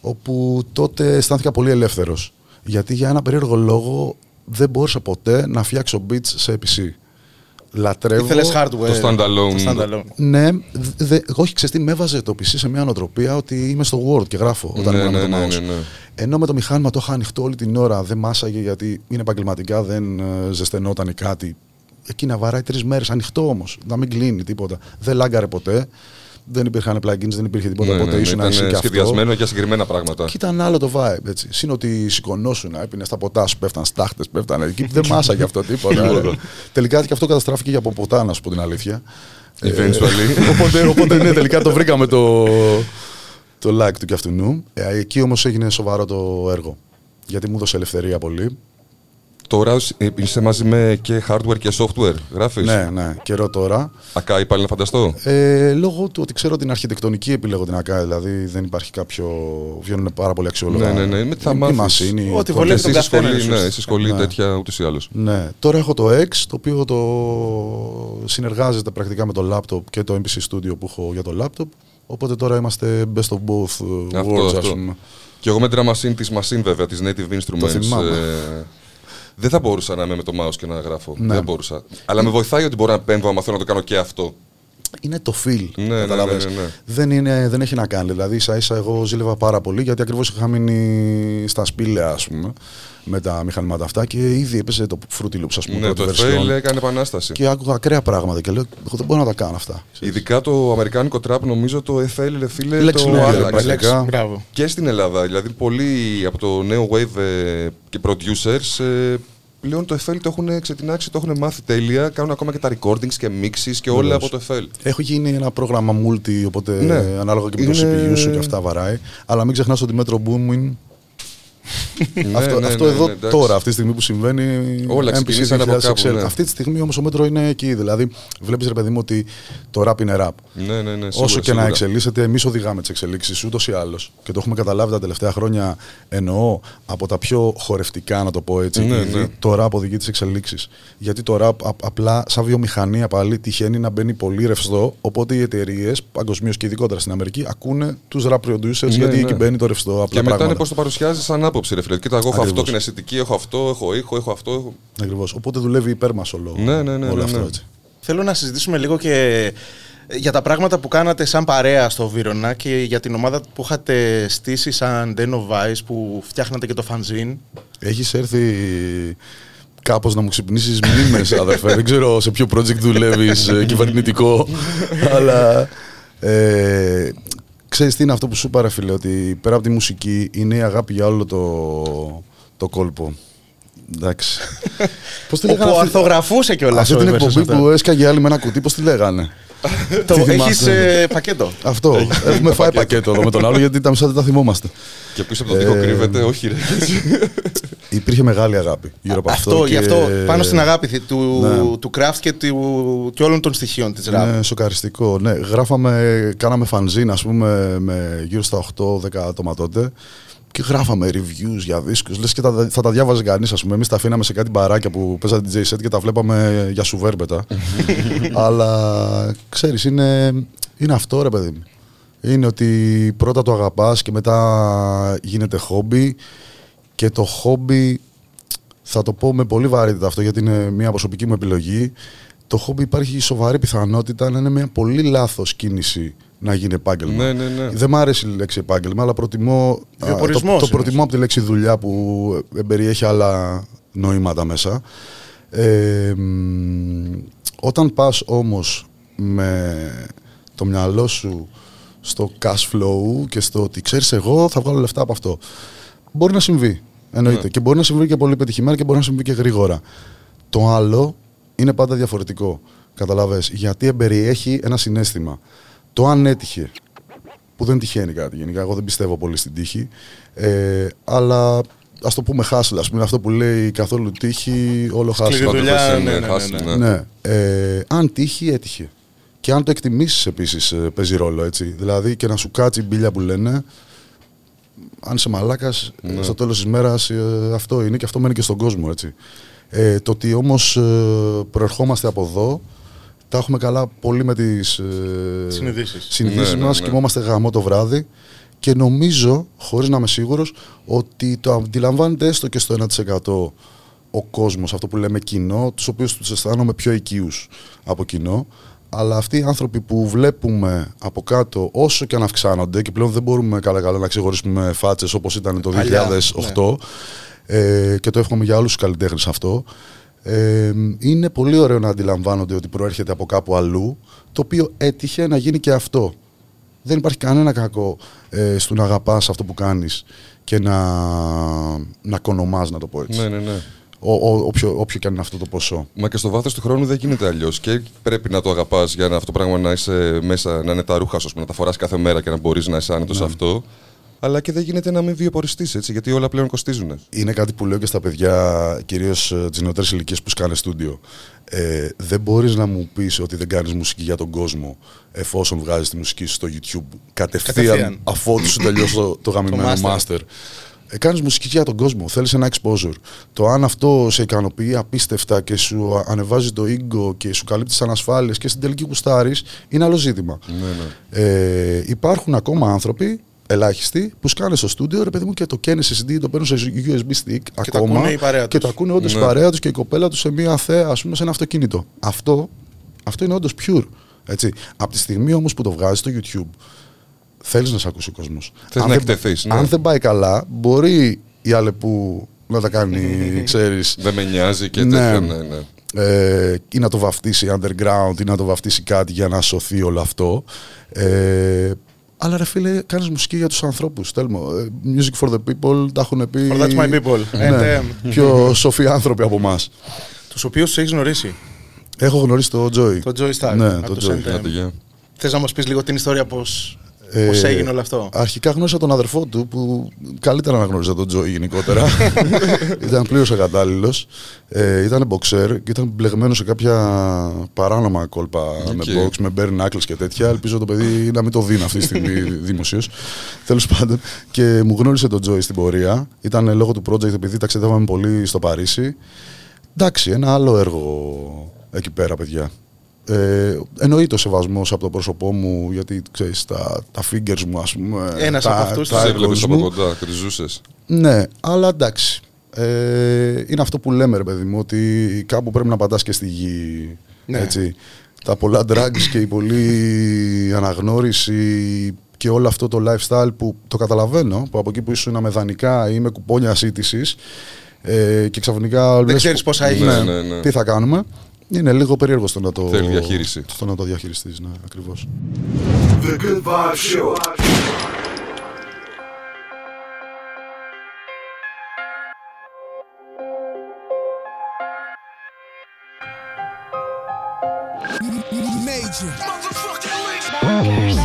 Όπου τότε αισθάνθηκα πολύ ελεύθερος. Γιατί για ένα περίεργο λόγο δεν μπόρεσα ποτέ να φτιάξω beats σε PC. Λατρεύω. Ήθελες hardware. Το standalone. Το standalone. Ναι, δε, δε- όχι, ξέρεις τι, με έβαζε το PC σε μια νοοτροπία ότι είμαι στο Word και γράφω όταν Ναι, ήμουν με ναι, το ναι, mouse. ναι, ναι. Ενώ με το μηχάνημα το είχα ανοιχτό όλη την ώρα, δεν μάσαγε γιατί είναι επαγγελματικά, δεν ε, ζεσθενόταν ή κάτι. Εκεί να βαράει τρεις μέρες, ανοιχτό όμως, να μην κλείνει τίποτα. Δεν λάγκαρε ποτέ. Δεν υπήρχαν plugins, δεν υπήρχε τίποτα. Ναι, ναι, οπότε ναι, ήσουν ήταν εσύ και αυτό. σχεδιασμένο για συγκεκριμένα πράγματα. Και ήταν άλλο το vibe. Έτσι. Συν ότι σηκωνόσουν, έπινε στα ποτά σου, πέφταν στάχτες, πέφταν εκεί. Δεν [laughs] μάσαγε αυτό τίποτα. ρε. Τελικά και αυτό καταστράφηκε για από ποτά, να σου πω την αλήθεια. Ε, Eventually. [laughs] οπότε, οπότε ναι, τελικά το βρήκαμε το, το like του κι αυτού νου. Ε, εκεί όμως έγινε σοβαρό το έργο. Γιατί μου έδωσε ελευθερία πολύ. Τώρα ε, είσαι μαζί με και hardware και software. Γράφεις; Ναι, ναι, καιρό τώρα. Ακάει πάλι να φανταστώ. Ε, λόγω του ότι ξέρω την αρχιτεκτονική επιλέγω την ΑΚΑ, δηλαδή δεν υπάρχει κάποιο. Βγαίνουν πάρα πολύ αξιόλογα. Ναι, ναι, ναι. Με τι θα Η μάθεις; μασίνη, Ό,τι το- βολεύει Εσύ τον είσαι καθένας, σχολή, ναι, ίσως. είσαι σχολή Ναι. τέτοια ούτως ή άλλως. Ναι. Τώρα έχω το X, το οποίο το συνεργάζεται πρακτικά με το laptop και το MPC Studio που έχω για το laptop. Οπότε τώρα είμαστε best of both uh, Αυτό, worlds, ας αυτό. πούμε. Και εγώ με την machine τη Machine βέβαια, τη Native Instruments. θυμάμαι. ε, δεν θα μπορούσα να είμαι με το mouse και να γράφω. Ναι. Δεν μπορούσα. Αλλά με βοηθάει ότι μπορώ να επέμβω άμα θέλω να το κάνω και αυτό. Είναι το feel. Ναι, ναι, καταλαβες. ναι, ναι, ναι. Δεν, είναι, δεν έχει να κάνει. Δηλαδή, ίσα ίσα εγώ ζήλευα πάρα πολύ γιατί ακριβώς είχα μείνει στα σπήλαια, ας πούμε, με τα μηχανήματα αυτά και ήδη έπαιζε το Fruity Loops, ας πούμε. Ναι, πρώτη το version. FL έκανε επανάσταση. Και άκουγα ακραία πράγματα και λέω: Εγώ δεν μπορώ να τα κάνω αυτά. Ειδικά το αμερικάνικο trap, νομίζω το FL, ρε φίλε, Λέξη το λόγια, άλλαξε. πρακτικά. Μπράβο. Και στην Ελλάδα. Δηλαδή, πολλοί από το νέο wave ε, και producers ε, πλέον το FL το έχουν ξετινάξει, το έχουν μάθει τέλεια. Κάνουν ακόμα και τα recordings και mixes και όλα από το FL. Έχω γίνει ένα πρόγραμμα multi, οπότε Ναι. ανάλογα και με το Είναι- CPU σου και αυτά βαράει. Αλλά μην ξεχνάς ότι Metro Boomin. Αυτό ναι, αυτό ναι, εδώ ναι, εντάξει. τώρα, αυτή τη στιγμή που συμβαίνει. Όλα MPC ξεκινήσανε από 2000 κάπου, Excel. ναι. Αυτή τη στιγμή όμως ο Metro είναι εκεί. Δηλαδή, βλέπεις ρε παιδί μου ότι το rap είναι rap. Ναι, ναι, ναι. Όσο σίγουρα, και να σίγουρα. εξελίσσεται, εμείς οδηγάμε τις εξελίξεις ούτως ή άλλως. Και το έχουμε καταλάβει τα τελευταία χρόνια. Εννοώ από τα πιο χορευτικά, να το πω έτσι. Ναι, είδη, ναι. Το rap οδηγεί τις εξελίξεις. Γιατί το rap α- απλά, σαν βιομηχανία πάλι, τυχαίνει να μπαίνει πολύ ρευστό. Οπότε οι εταιρείες, παγκοσμίως και ειδικότερα στην Αμερική, ακούνε τους rap producers Ναι, γιατί ναι. εκεί μπαίνει το ρευστό. Απλά Και μετά πράγματα. είναι πώς το παρουσιάζεις σαν άποψη, ρε φίλε. Κοίτα, εγώ έχω αυτό Ακριβώς. την αισθητική, έχω αυτό, έχω ήχο, έχω αυτό. Έχω... Ακριβώς. Οπότε δουλεύει υπέρ μας όλο, Ναι, ναι, ναι, όλο ναι, αυτό ναι. έτσι. Θέλω να συζητήσουμε λίγο και για τα πράγματα που κάνατε σαν παρέα στο Βύρονα και για την ομάδα που είχατε στήσει σαν Den of Vice που φτιάχνατε και το fanzine. Έχεις έρθει κάπως να μου ξυπνήσεις μνήμες, [laughs] αδερφέ. Δεν ξέρω σε ποιο project δουλεύεις ε, κυβερνητικό, [laughs] αλλά ε, ξέρεις τι είναι αυτό που σου είπα, ρε φίλε, ότι πέρα από τη μουσική είναι η αγάπη για όλο το, το κόλπο. Εντάξει. [laughs] Πώς τη Όπου λέγανε αυτή- αρθογραφούσε κιόλας Αυτή την εκπομπή που έσκαγε άλλη με ένα κουτί, πώς τη λέγανε; Το Τι έχεις θυμάστε. πακέτο. Αυτό. Έχουμε φάει πακέτο εδώ με τον άλλο γιατί τα μισά δεν τα θυμόμαστε. Και πίσω από το τοίχο Ε, κρύβεται, όχι ρε. [laughs] Υπήρχε μεγάλη αγάπη γύρω από αυτό. Αυτό, γι' και- αυτό πάνω στην αγάπη θη- του, Ναι. του craft και, του, και όλων των στοιχείων της rap. Είναι σοκαριστικό. Ναι, γράφαμε, κάναμε φανζίν, ας πούμε, με γύρω στα 8-10 άτομα τότε. Και γράφαμε reviews για δίσκους. Λες και τα, θα τα διάβαζε κανείς, ας πούμε. Εμείς τα αφήναμε σε κάτι μπαράκια που παίζανε DJ set και τα βλέπαμε για σουβέρμπετα. [laughs] Αλλά, ξέρεις, είναι, είναι αυτό, ρε παιδί μου. Είναι ότι πρώτα το αγαπάς και μετά γίνεται χόμπι. Και το χόμπι θα το πω με πολύ βαρύτητα αυτό γιατί είναι μια προσωπική μου επιλογή. Το χόμπι υπάρχει σοβαρή πιθανότητα να είναι μια πολύ λάθος κίνηση να γίνει επάγγελμα. Ναι, ναι, ναι. Δεν μ' αρέσει η λέξη επάγγελμα, αλλά προτιμώ, α, το, Βιοπορισμός το είναι. προτιμώ από τη λέξη δουλειά που ε, περιέχει άλλα νοήματα μέσα. Ε, μ, όταν πας όμως με το μυαλό σου στο cash flow και στο ότι ξέρεις εγώ θα βγάλω λεφτά από αυτό. Μπορεί να συμβεί. Εννοείται. Ναι. Και μπορεί να συμβεί και πολύ πετυχημένα και μπορεί να συμβεί και γρήγορα. Το άλλο είναι πάντα διαφορετικό. Καταλαβες. Γιατί εμπεριέχει ένα συνέστημα. Το αν έτυχε, που δεν τυχαίνει κάτι γενικά, εγώ δεν πιστεύω πολύ στην τύχη, ε, αλλά ας το πούμε χάσλα, ας πούμε, αυτό που λέει καθόλου τύχη, όλο Σκληρή χάσλα. δουλειά, Πάντως, ναι, ναι, ναι, χάσει, ναι. Ναι. Ε, αν τύχει, έτυχε. Και αν το εκτιμήσεις επίσης παίζει ρόλο έτσι. Δηλαδή και να σου κάτσει η μπίλια που λένε. Αν είσαι μαλάκας, Ναι. στο τέλος της μέρας αυτό είναι και αυτό μένει και στον κόσμο έτσι. Ε, το ότι όμως προερχόμαστε από εδώ, τα έχουμε καλά πολύ με τις ε, Συνειδήσεις. συνειδήσεις Ναι, ναι, μας, ναι. κοιμόμαστε γαμό το βράδυ και νομίζω, χωρίς να είμαι σίγουρος, ότι το αντιλαμβάνεται έστω και στο 1% ο κόσμος, αυτό που λέμε κοινό, τους οποίους τους αισθάνομαι πιο οικείους από κοινό, αλλά αυτοί οι άνθρωποι που βλέπουμε από κάτω όσο και αν αυξάνονται και πλέον δεν μπορούμε καλά καλά να ξεχωρίσουμε φάτσες όπως ήταν το Παλιά, 2008 ε, και το εύχομαι για όλους τους καλλιτέχνες αυτό ε, είναι πολύ ωραίο να αντιλαμβάνονται ότι προέρχεται από κάπου αλλού το οποίο έτυχε να γίνει και αυτό. Δεν υπάρχει κανένα κακό ε, στο να αγαπάς αυτό που κάνεις και να, να κονομάς να το πω έτσι. Ναι, ναι, ναι. Ο, ο, όποιο, όποιο και αν είναι αυτό το ποσό Μα και στο βάθος του χρόνου δεν γίνεται αλλιώς. Και πρέπει να το αγαπάς για να αυτό το πράγμα να είσαι μέσα, να είναι τα ρούχα σου, ας πούμε, να τα φοράς κάθε μέρα και να μπορείς να είσαι άνετος σε αυτό. Αλλά και δεν γίνεται να μην βιοποριστείς έτσι, γιατί όλα πλέον κοστίζουν. είναι κάτι που λέω και στα παιδιά, κυρίως τις νεότερες ηλικίες που σκάνε στούντιο. Ε, δεν μπορείς να μου πεις ότι δεν κάνεις μουσική για τον κόσμο εφόσον βγάζεις τη μουσική σου στο YouTube κατευθείαν, Κατευθείαν. αφού σου τελειώσει το, το γαμημένο master. master. Ε, κάνει μουσική για τον κόσμο. Θέλεις ένα exposure. Το αν αυτό σε ικανοποιεί απίστευτα και σου ανεβάζει το ego και σου καλύπτει τις ανασφάλειες και στην τελική κουστάρει είναι άλλο ζήτημα. Ναι, ναι. Ε, υπάρχουν ακόμα άνθρωποι, ελάχιστοι, που σκάνε στο στούντιο, ρε παιδί μου, και το καίνε σε CD, το παίρνουν σε USB stick το ακόμα. ακούνε η παρέα και τους. το ακούνε όντως Ναι. η παρέα τους και η κοπέλα τους σε μια θέα, ας πούμε, σε ένα αυτοκίνητο. Αυτό, αυτό είναι όντως pure. Έτσι. Από τη στιγμή όμως που το βγάζεις στο YouTube, θέλεις να σε ακούσει ο κόσμος. Θες να εκτεθείς, ναι. Αν δεν πάει καλά, μπορεί η Αλεπού να τα κάνει, [laughs] ξέρεις. Δεν με νοιάζει και Ναι. τέτοια. Ναι, ναι. Ε, ή να το βαφτίσει underground ή να το βαφτίσει κάτι για να σωθεί όλο αυτό. Ε, αλλά ρε φίλε, κάνεις μουσική για τους ανθρώπους. Τέλμο. Ε, music for the people, τα έχουν πει. For that's my people. Ε, [laughs] Ναι, ναι. πιο [laughs] σοφοί άνθρωποι από εμάς. Τους οποίους του έχεις γνωρίσει; Έχω γνωρίσει το Joy. Το Joy Star. Ναι, από το το Joy. Send Άντε, γεια. Θες να μας πεις λίγο την ιστορία πώς Ε, πώς έγινε όλο αυτό; Αρχικά γνώρισα τον αδερφό του που καλύτερα να γνώριζα τον Τζόι γενικότερα. [laughs] ήταν πλήρως ακατάλληλος. Ε, ήταν boxer και ήταν μπλεγμένο σε κάποια παράνομα κόλπα με box, με bare knuckles και τέτοια. Ελπίζω το παιδί να μην το δίνει αυτή τη στιγμή [laughs] δημοσίως. Τέλος πάντων. Και μου γνώρισε τον Τζόι στην πορεία. Ήταν λόγω του project επειδή ταξιδεύαμε πολύ στο Παρίσι. Εντάξει, ένα άλλο έργο εκεί πέρα, παιδιά. Ε, εννοείται ο σεβασμός από το πρόσωπό μου, γιατί ξέρεις τα, τα fingers μου, ας πούμε. Ένας τα, από αυτούς τα τους Σε egos έβλεπες από μου. κοντά και τη ζούσες. Ναι, αλλά εντάξει. Ε, είναι αυτό που λέμε, ρε παιδί μου, ότι κάπου πρέπει να πατάς και στη γη. Ναι. Έτσι. Τα πολλά drugs και η πολλή αναγνώριση και όλο αυτό το lifestyle που το καταλαβαίνω, που από εκεί που ήσουν με δανεικά ή με κουπόνια σύντησης ε, και ξαφνικά λες, ξέρεις πόσα έχεις. ναι, Ναι, ναι, ναι. τι θα κάνουμε. Είναι λίγο περίεργο στο να το, Θέλει διαχείριση. στο να το διαχειριστείς, ναι, ακριβώς. The Good Vibe Show. Bangers.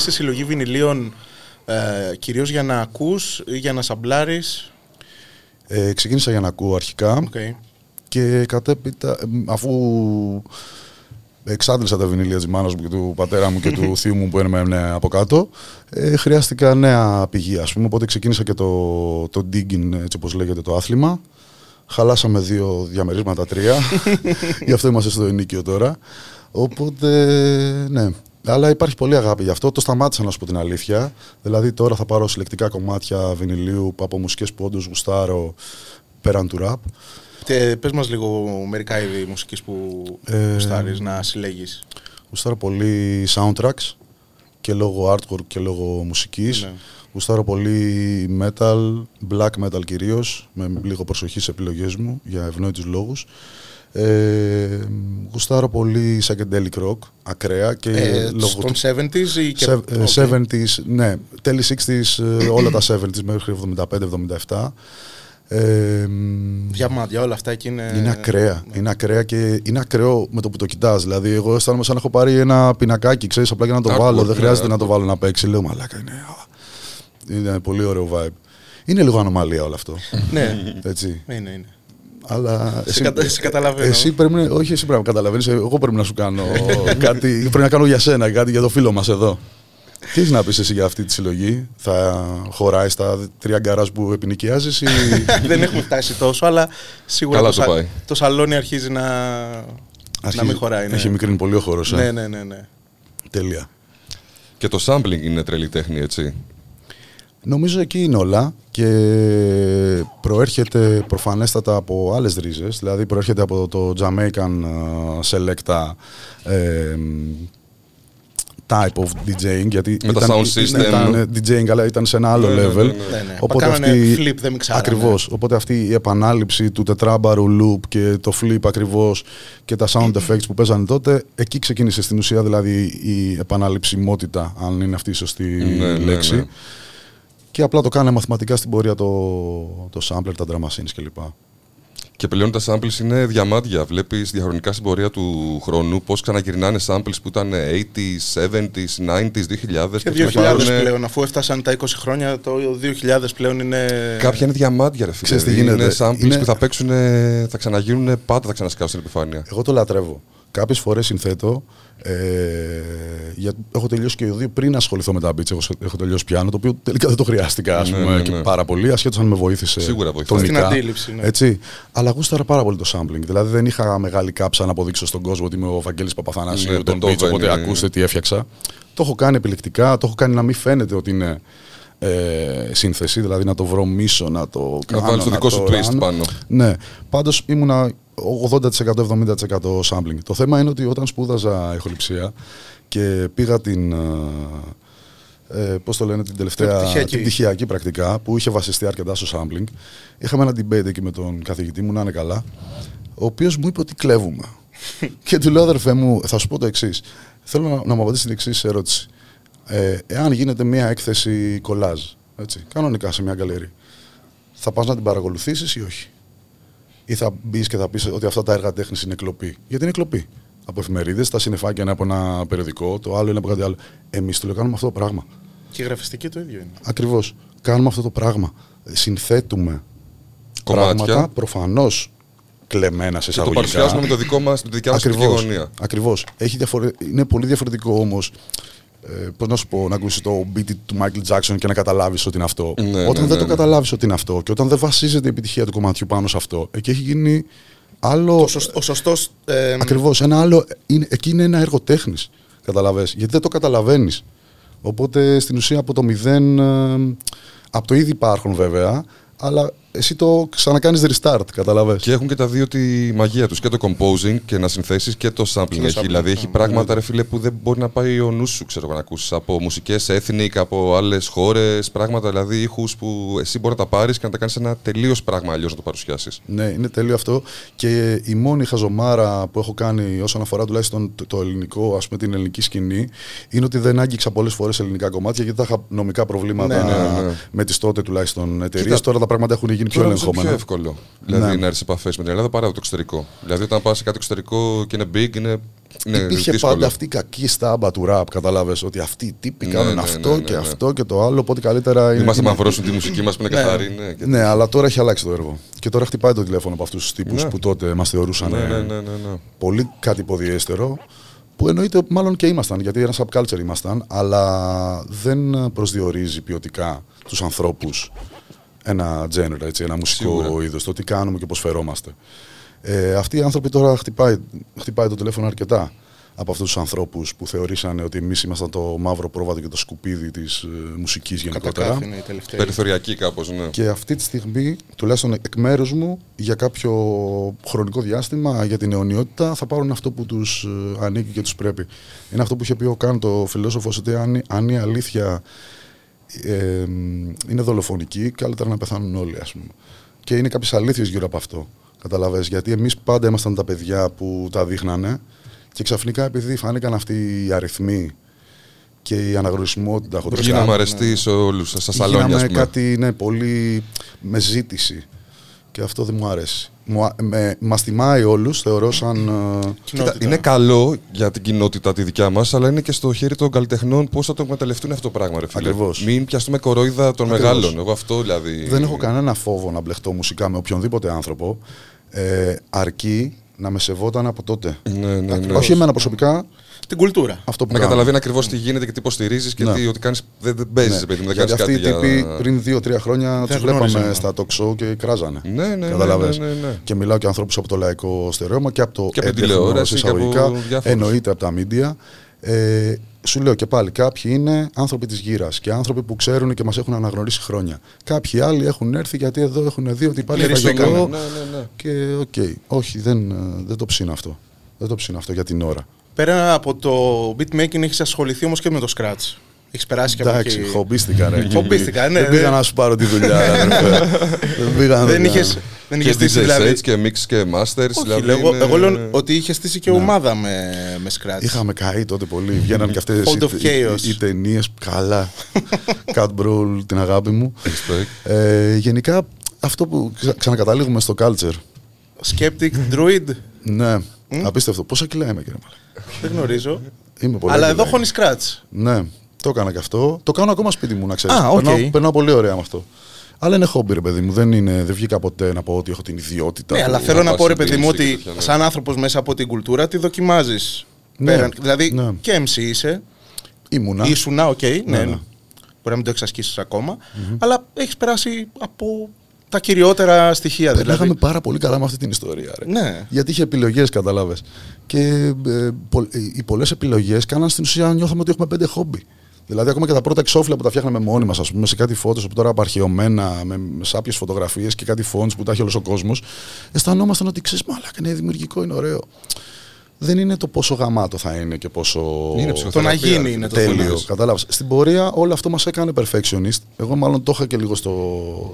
The Good Vibe Show. Ξεκίνησε συλλογή βινιλίων Ε, Κυρίως για να ακούς ή για να σαμπλάρεις; Ε, ξεκίνησα για να ακούω αρχικά Okay. και κατέπειτα, ε, αφού εξάντλησα τα βινίλια της μάνας μου και του πατέρα μου και του [laughs] θείου μου που έμενε από κάτω, ε, χρειάστηκα νέα πηγή, ας πούμε, οπότε ξεκίνησα και το, το digging, έτσι όπως λέγεται, το άθλημα. Χαλάσαμε δύο διαμερίσματα, τρία. [laughs] Γι' αυτό είμαστε στο ενίκιο τώρα. Οπότε, ναι. Αλλά υπάρχει πολύ αγάπη γι' αυτό. Το σταμάτησα να σου πω την αλήθεια. Δηλαδή τώρα θα πάρω συλλεκτικά κομμάτια βινιλίου από μουσικές που όντως γουστάρω πέραν του ραπ. Και πες μας λίγο μερικά είδη μουσικής που Ε, γουστάρεις να συλλέγεις. Γουστάρω πολύ soundtracks και λόγω artwork και λόγω μουσικής. Ναι. Γουστάρω πολύ metal, black metal κυρίως, με λίγο προσοχή σε επιλογές μου για ευνόητους λόγους. Ε, γουστάρω πολύ psychedelic rock, ακραία και Ε, λόγω των 70s ή και... Σε- ΟΚ. ε, 70s, ναι, τέλη 60s, ε, όλα τα 70s μέχρι 75-77. Ε, μ, Διαμάντια, όλα αυτά εκεί είναι... είναι ακραία. Είναι ακραία και είναι ακραίο με το που το κοιτάς. Δηλαδή, εγώ αισθάνομαι σαν να έχω πάρει ένα πινακάκι, ξέρεις, απλά για να το Artwork, βάλω. Δεν ναι, χρειάζεται να artwork. το βάλω να παίξει. Λέω, μαλάκα είναι. α, Είναι πολύ ωραίο vibe. Είναι λίγο ανομαλία όλο αυτό. Ναι, Έτσι. είναι, είναι. Αλλά. Σε κατα- σε καταλαβαίνω. Εσύ πρέπει να, όχι, εσύ πρέπει να καταλαβαίνεις. Εγώ πρέπει να σου κάνω [laughs] κάτι. Πρέπει να κάνω για σένα κάτι για το φίλο μας εδώ. Τι έχεις να πεις εσύ για αυτή τη συλλογή, Θα χωράει στα τρία γκαράζ που επινοικιάζεις ή. [laughs] Δεν έχουμε φτάσει τόσο, αλλά σίγουρα Καλά το, το σα- πάει. το σαλόνι αρχίζει να, να μην χωράει. Ναι. Έχει μικρύνει πολύ ο χώρος. ναι, ναι, ναι, ναι. Τέλεια. Και το sampling είναι τρελή τέχνη, έτσι. Νομίζω εκεί είναι όλα και προέρχεται προφανέστατα από άλλες ρίζες, δηλαδή προέρχεται από το Jamaican ε, Selecta ε, type of DJing γιατί Με τα ήταν, sound system. ήταν ε, DJing αλλά ήταν σε ένα άλλο Ναι, ναι, level ναι, ναι. Ναι, ναι. Οπότε Μα κάνανε αυτή, flip, δεν μιξάρανε. ακριβώς, οπότε αυτή η επανάληψη του τετράμπαρου loop και το flip ακριβώς και τα sound effects που παίζανε τότε εκεί ξεκίνησε στην ουσία δηλαδή η επαναληψιμότητα αν είναι αυτή η σωστή Ναι, ναι, λέξη ναι. Και απλά το κάνε μαθηματικά στην πορεία το, το sampler, τα drum machines κλπ. Και πλέον τα samples είναι διαμάντια. Βλέπεις διαχρονικά στην πορεία του χρόνου πώς ξαναγυρνάνε samples που ήταν 80s, 70s, 90s, 2000. Και 2000 ξαναβάρουνε- πλέον, αφού έφτασαν τα 20 χρόνια, το 2000 πλέον είναι. Κάποια είναι διαμάντια, ρε φίλε. Ξέρεις τι Δηλαδή, γίνεται; Είναι samples Είναι- που θα παίξουν, θα ξαναγίνουν πάντα, θα ξανασκάσουν στην επιφάνεια. Εγώ το λατρεύω. Κάποιες φορές συνθέτω. Ε, για, έχω τελειώσει και οι δύο πριν ασχοληθώ με τα beats. Έχω, έχω τελειώσει πιάνο, το οποίο τελικά δεν το χρειάστηκα ας Ναι, πούμε, ναι, και ναι. πάρα πολύ, ασχέτως αν με βοήθησε. Σίγουρα βοηθάει. τονικά, Στην αντίληψη, ναι. Έτσι. Αλλά γούσταρα πάρα πολύ το sampling. Δηλαδή δεν είχα μεγάλη κάψα να αποδείξω στον κόσμο ότι είμαι ο Βαγγέλης Παπαθανάσιου, Ναι, τον Beethoven, beats, οπότε ναι. ακούστε τι έφτιαξα. Το έχω κάνει επιλεκτικά, το έχω κάνει να μην φαίνεται ότι είναι ε, σύνθεση, δηλαδή να το βρω μίσο, να το Να κάνω, βάλεις το δικό το σου twist ράνω. πάνω. Ναι. Πάντως ήμουνα 80%-70% sampling. Το θέμα είναι ότι όταν σπούδαζα ηχοληψία και πήγα την. Ε, ε, πώς το λένε, την τελευταία. πτυχιακή. την πτυχιακή πρακτικά που είχε βασιστεί αρκετά στο sampling. Είχαμε ένα debate εκεί με τον καθηγητή μου, να είναι καλά, ο οποίος μου είπε ότι κλέβουμε. [laughs] και του λέω, αδερφέ μου, θα σου πω το εξής. Θέλω να, να μου απαντήσεις την εξής ερώτηση. Ε, εάν γίνεται μια έκθεση κολάζ, έτσι, κανονικά σε μια γκαλερί, θα πας να την παρακολουθήσεις ή όχι; Ή θα μπεις και θα πεις ότι αυτά τα έργα τέχνης είναι κλοπή; Γιατί είναι κλοπή. Από εφημερίδες, τα συνεφάκια είναι από ένα περιοδικό, το άλλο είναι από κάτι άλλο. Εμείς το κάνουμε αυτό το πράγμα. Και η γραφιστική το ίδιο είναι. Ακριβώς. Κάνουμε αυτό το πράγμα. Συνθέτουμε Κομμάτια. πράγματα προφανώς κλεμμένα σε Και το εισαγωγικά. παρουσιάζουμε με το δικό μας, τη δικιά μας οπτική Ακριβώς. γωνία. Ακριβώς. Έχει διαφορε... Είναι πολύ διαφορετικό όμως. Ε, Πώς να σου πω, να ακούσεις το beat του Michael Jackson και να καταλάβεις ότι είναι αυτό. Ναι, όταν ναι, δεν ναι, το ναι. καταλάβεις ότι είναι αυτό και όταν δεν βασίζεται η επιτυχία του κομματιού πάνω σε αυτό, εκεί έχει γίνει άλλο. Ο, σωσ- ο σωστός. Ε, Ακριβώς. Ένα άλλο. Είναι, εκεί είναι ένα έργο τέχνης. Καταλαβες. Γιατί δεν το καταλαβαίνεις. Οπότε στην ουσία από το μηδέν. ε, από το ήδη υπάρχουν βέβαια, αλλά εσύ το ξανακάνεις restart. Καταλαβες. Και έχουν και τα δύο τη μαγεία τους. Και το composing και να συνθέσεις και το sampling. το έχει, sampling, δηλαδή έχει ναι. πράγματα, ρε φίλε, που δεν μπορεί να πάει ο νους σου, ξέρω εγώ, να ακούσει. Από μουσικές ethnic, από άλλες χώρες, πράγματα, δηλαδή ήχους που εσύ μπορεί να τα πάρεις και να τα κάνεις ένα τελείως πράγμα αλλιώς να το παρουσιάσεις. Ναι, είναι τέλειο αυτό. Και η μόνη χαζομάρα που έχω κάνει όσον αφορά τουλάχιστον το, το ελληνικό, ας πούμε την ελληνική σκηνή, είναι ότι δεν άγγιξα πολλές φορές ελληνικά κομμάτια γιατί θα είχα νομικά προβλήματα Ναι, ναι, ναι. με τις τότε τουλάχιστον εταιρείες. Κοίτα. Τώρα τα πράγματα έχουν γίνει γίνει πιο Τώρα νομίζω είναι ελεγχόμενο. πιο εύκολο. Δηλαδή Ναι. να έρθεις σε επαφές με την Ελλάδα παρά το εξωτερικό. Δηλαδή όταν πας σε κάτι εξωτερικό και είναι big, είναι. είναι Υπήρχε δύσκολο. πάντα αυτή η κακή στάμπα του ραπ, κατάλαβες ότι αυτοί οι τύποι Ναι, κάνουν ναι, αυτό ναι, ναι, και ναι. αυτό και το άλλο. Οπότε καλύτερα είναι. Μην μα είναι- αμαυρώσουν τη μουσική μας που είναι καθαρή. Ναι, και- Ναι, αλλά τώρα έχει αλλάξει το έργο. Και τώρα χτυπάει το τηλέφωνο από αυτούς τους τύπους Ναι. που τότε μας θεωρούσαν ναι, ε, ναι, ναι, ναι, ναι. πολύ κάτι υποδιέστερο. Που εννοείται μάλλον και ήμασταν, γιατί ένας subculture ήμασταν, αλλά δεν προσδιορίζει ποιοτικά τους ανθρώπους ένα genre, έτσι, ένα μουσικό Σίγουρα. είδος, το τι κάνουμε και πώς φερόμαστε. Ε, αυτοί οι άνθρωποι τώρα χτυπάει, χτυπάει το τηλέφωνο αρκετά από αυτούς τους ανθρώπους που θεωρήσαν ότι εμείς ήμασταν το μαύρο πρόβατο και το σκουπίδι της ε, μουσικής γενικότερα. Κατακάθινε η τελευταία. Περιθωριακή κάπως, ναι. Και αυτή τη στιγμή, τουλάχιστον εκ μέρους μου, για κάποιο χρονικό διάστημα, για την αιωνιότητα, θα πάρουν αυτό που τους ανήκει και τους πρέπει. Είναι αυτό που είχε πει ο Καν, το φιλόσοφος, ότι αν, αν η αλήθεια ε, είναι δολοφονική, καλύτερα να πεθάνουν όλοι, ας πούμε. Και είναι κάποιες αλήθειες γύρω από αυτό. Καταλαβες, γιατί εμείς πάντα ήμασταν τα παιδιά που τα δείχνανε και ξαφνικά επειδή φάνηκαν αυτοί οι αριθμοί και η αναγνωρισιμότητα χοντρικά, Γίναμε αρεστοί σε όλους, στα σαλόνια. Γίναμε ας πούμε. κάτι ναι, πολύ με ζήτηση. Και αυτό δεν μου αρέσει. Μου, α- με, μας τιμάει όλους, θεωρώ σαν... ε, Κοίτα, Κοινότητα. είναι καλό για την κοινότητα τη δικιά μας, αλλά είναι και στο χέρι των καλλιτεχνών πώς θα το εκμεταλλευτούν αυτό το πράγμα, ρε φίλε. Ακριβώς. Μην πιαστούμε κορόιδα των Ακριβώς. μεγάλων. Εγώ αυτό δηλαδή. Δεν έχω κανένα φόβο να μπλεχτώ μουσικά με οποιονδήποτε άνθρωπο, ε, αρκεί να με σεβόταν από τότε. Ναι, ναι, ναι. Όχι εμένα προσωπικά, Την κουλτούρα. αυτό που Να κάνω. καταλαβαίνει ακριβώς τι γίνεται και τι υποστηρίζεις και Ναι. τι, ότι κάνεις, δεν, δεν παίζεις, Ναι. παιδί μου, δεν Γιατί κάνεις αυτοί κάτι. οι τύποι για... πριν δύο-τρία χρόνια τους γνώριζαν, βλέπαμε ναι. στα talk show και κράζανε. Ναι, ναι, ναι, Κατάλαβες. ναι, ναι, ναι. Και μιλάω και ανθρώπους από το λαϊκό στερεώμα και από το Και από την έντεχνο, τηλεόραση και από εισαγωγικά, διάφορους. εννοείται από τα media. Ε, σου λέω και πάλι, κάποιοι είναι άνθρωποι της γύρας και άνθρωποι που ξέρουν και μας έχουν αναγνωρίσει χρόνια. Κάποιοι άλλοι έχουν έρθει γιατί εδώ έχουν δει ότι υπάρχει Κληριστήκανε. φαγητό. Ναι, ναι, ναι. Και ΟΚ, όχι, δεν, ε, δεν το ψήνω αυτό. Δεν το ψήνω αυτό για την ώρα. Πέρα από το beatmaking έχεις ασχοληθεί όμως και με το scratch. Έχεις περάσει και από Εντάξει, εκεί. χομπίστηκα ρε. Χομπίστηκα, ναι, Δεν πήγα ναι. να σου πάρω τη δουλειά. ρε, [laughs] αδερφέ. Δεν πήγα να Δεν δουλειά. είχε δεν Και είχες στήσει DJ δηλαδή. sets και mix και masters. Όχι, δηλαδή λέω, εγώ, είναι- εγώ λέω ότι είχε στήσει και ομάδα με, με scratch. Είχαμε καεί τότε πολύ. Βγαίναν και αυτές Hold of οι, chaos. οι, οι ταινίες. Καλά. [laughs] Cat Brawl, την αγάπη μου. Respect. Ε, γενικά αυτό που ξα- ξανακαταλήγουμε στο culture. Skeptic Druid. Ναι, απίστευτο. Πόσα κιλά είμαι, κύριε Μαλέ. Δεν γνωρίζω. Είμαι πολύ. Αλλά εδώ χώνεις scratch. Ναι, το έκανα και αυτό. Το κάνω ακόμα σπίτι μου, να ξέρεις. Α, οκ. περνάω, περνάω πολύ ωραία με αυτό. Αλλά είναι χόμπι, ρε παιδί μου. Δεν, είναι, δεν βγήκα ποτέ να πω ότι έχω την ιδιότητα. Ναι, του- αλλά θέλω να πας πω ρε στην παιδί μου μουσική ότι και τέτοια, ναι. σαν άνθρωπος μέσα από την κουλτούρα τη δοκιμάζεις. Ναι, δηλαδή ναι. και MC είσαι. Ήμουνα. Ήσουνα, οκ, ναι. ναι. Μπορεί να μην το εξασκήσεις ακόμα. Αλλά έχεις περάσει από τα κυριότερα στοιχεία. Περνάγαμε Δηλαδή. πάρα πολύ καλά με αυτή την ιστορία. Ρε. Ναι. Γιατί είχε επιλογές, κατάλαβες. Και ε, πο- ε, οι πολλές επιλογές κάναν στην ουσία νιώθαμε ότι έχουμε πέντε χόμπι. Δηλαδή, ακόμα και τα πρώτα εξώφυλλα που τα φτιάχναμε μόνοι μας, ας πούμε, σε κάτι φώτο που τώρα απαρχαιωμένα, με, με σάπιε φωτογραφίες και κάτι φόντς που τα έχει όλος ο κόσμος, αισθανόμασταν ότι ξέρεις, μαλάκα είναι δημιουργικό, είναι ωραίο. Δεν είναι το πόσο γαμάτο θα είναι και πόσο. Είναι Το ψυχοθεραπεία. να γίνει ρε είναι το φίλε. θέμα. Τέλειος, κατάλαβες. Στην πορεία όλο αυτό μας έκανε perfectionist. Εγώ, μάλλον το είχα και λίγο στο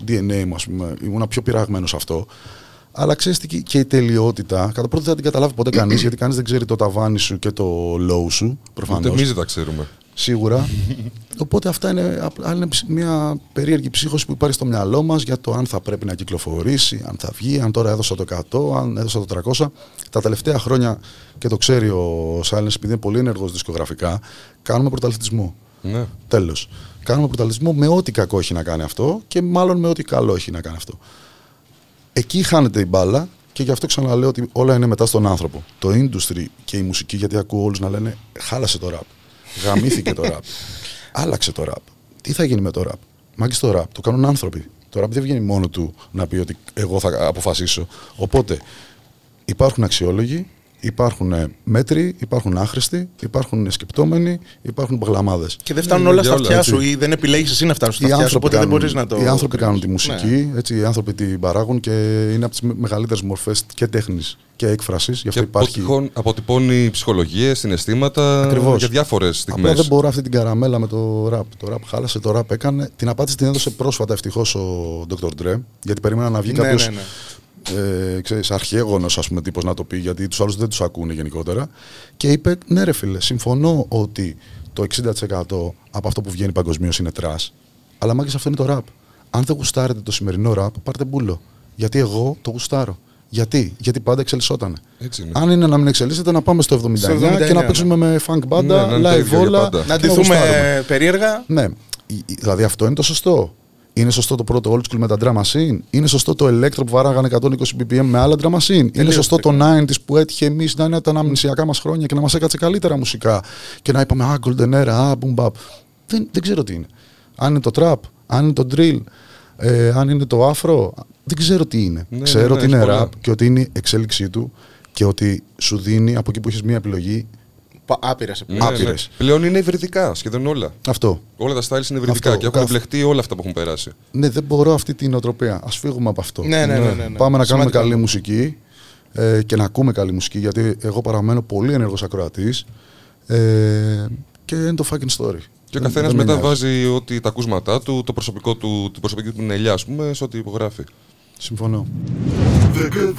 DNA μου, ας πούμε. Ήμουνα πιο πειραγμένος σε αυτό. Αλλά ξέρεις τι, και η τελειότητα, κατά πρώτον δεν θα την καταλάβει ποτέ κανείς, [clears throat] γιατί κανείς δεν ξέρει το ταβάνι σου και το low σου, Ούτε προφανώς. εμεί δεν τα ξέρουμε. Σίγουρα. Οπότε αυτά είναι, απλά είναι ψ- μια περίεργη ψύχωση που υπάρχει στο μυαλό μας για το αν θα πρέπει να κυκλοφορήσει, αν θα βγει, αν τώρα έδωσα το 100, αν έδωσα το 300. Τα τελευταία χρόνια, και το ξέρει ο Silence, επειδή είναι πολύ ενεργός δισκογραφικά, κάνουμε πρωταθλητισμό. Ναι. Τέλος. Κάνουμε πρωταθλητισμό με ό,τι κακό έχει να κάνει αυτό και μάλλον με ό,τι καλό έχει να κάνει αυτό. Εκεί χάνεται η μπάλα και γι' αυτό ξαναλέω ότι όλα είναι μετά στον άνθρωπο. Το industry και η μουσική, γιατί ακούω όλους να λένε χάλασε το rap. Γαμήθηκε το rap. Άλλαξε το rap. Τι θα γίνει με το rap; Μάγκης το rap. Το κάνουν άνθρωποι. Το rap δεν βγαίνει μόνο του να πει ότι εγώ θα αποφασίσω. Οπότε υπάρχουν αξιόλογοι, υπάρχουν ε, μέτροι, υπάρχουν άχρηστοι, υπάρχουν σκεπτόμενοι, υπάρχουν παγλαμάδες. Και δεν φτάνουν Ναι, όλα για στα όλα, αυτιά έτσι. σου ή δεν επιλέγεις εσύ να φτάσει στα Οι αυτιά σου. άνθρωποι, Οπότε δεν κάνουν, μπορείς να το. οι άνθρωποι κάνουν τη κρίνεις. μουσική, Ναι. έτσι, οι άνθρωποι την παράγουν και είναι από τις μεγαλύτερες μορφές και τέχνης και έκφρασης. Γι' αυτό Και υπάρχει. αποτυχών- αποτυπώνει ψυχολογίε, συναισθήματα Ακριβώς. για διάφορες Απλά στιγμές. δεν μπορώ αυτή την καραμέλα με το ραπ. Το ραπ χάλασε, το ραπ έκανε. Την απάντηση την έδωσε πρόσφατα ευτυχώς ο Dr. Dre, γιατί περίμενα να βγει Ναι, κάποιος ναι, ναι. Ε, ξέρεις, αρχαίγονος ας πούμε τύπος να το πει γιατί τους άλλους δεν τους ακούνε γενικότερα και είπε ναι ρε φίλε συμφωνώ ότι το 60% από αυτό που βγαίνει παγκοσμίως είναι trash αλλά μάγκες αυτό είναι το ραπ αν δεν γουστάρετε το σημερινό ραπ, πάρτε μπούλο. Γιατί εγώ το γουστάρω. Γιατί, Γιατί πάντα εξελισσόταν. Έτσι είναι. Αν είναι να μην εξελίσσεται, να πάμε στο 79, Στο 79, και να ναι. παίξουμε με funk Ναι, μπάντα, να είναι το live ίδιο για όλα. πάντα. Να και ντυθούμε γουστάρουμε. περίεργα. Ναι, η- η- δηλαδή αυτό είναι το σωστό. Είναι σωστό το πρώτο old school με τα drum machine. Είναι σωστό το electro που βαράγανε 120 BPM με άλλα drum machine. Είναι σωστό το 90s που έτυχε εμείς να είναι τα αναμνησιακά μας χρόνια και να μας έκατσε καλύτερα μουσικά. Και να είπαμε Α, golden era, α, boom bap. Δεν, δεν ξέρω τι είναι. Αν είναι το trap, αν είναι το drill, ε, αν είναι το afro. Δεν ξέρω τι είναι. Ναι, ξέρω ναι, ότι έχει είναι πολλά. rap και ότι είναι η εξέλιξή του και ότι σου δίνει από εκεί που έχεις μία επιλογή Άπειρες Ναι, ναι. Άπειρες. Πλέον είναι υβριδικά σχεδόν όλα. αυτό. Όλα τα styles είναι υβριδικά Αυτό, και έχουν κάθε- μπλεχτεί όλα αυτά που έχουν περάσει. Ναι, δεν μπορώ αυτή την οτροπία. Α φύγουμε από αυτό. Ναι, ναι, ναι, ναι, ναι. Πάμε να κάνουμε Σημαντικό. καλή μουσική ε, και να ακούμε καλή μουσική γιατί εγώ παραμένω πολύ ενεργός ακροατής ε, και είναι το fucking story. Και ο Δεν- καθένας δεν με μετά νοιάζει. βάζει ότι τα ακούσματά του, το προσωπικό του, την προσωπική του νελιά, ας πούμε, σε ό,τι υπογράφει. Συμφωνώ. The Good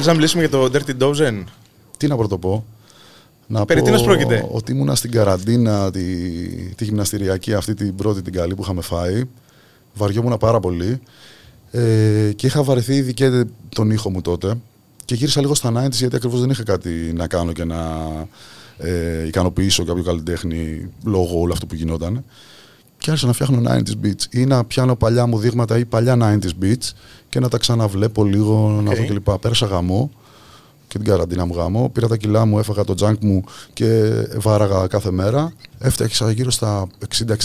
Θέλεις να μιλήσουμε για το Dirty Dozen; Τι να πρωτοπώ; Να Περί πω τίνος πρόκειται; ότι ήμουνα στην καραντίνα τη, τη γυμναστηριακή αυτή την πρώτη την καλή που είχαμε φάει. Βαριόμουν πάρα πολύ. Ε, και είχα βαρεθεί ήδη και τον ήχο μου τότε. Και γύρισα λίγο στα 90s γιατί ακριβώς δεν είχα κάτι να κάνω και να ε, ικανοποιήσω κάποιο καλλιτέχνη λόγω όλου αυτού που γινόταν. Και άρχισα να φτιάχνω 90s beats ή να πιάνω παλιά μου δείγματα ή παλιά 90s beats και να τα ξαναβλέπω λίγο, να Οκ. δω κλπ. Πέρασα γαμώ και την καραντίνα μου γαμώ. Πήρα τα κιλά μου, έφαγα το junk μου και βάραγα κάθε μέρα. Έφτιαξα γύρω στα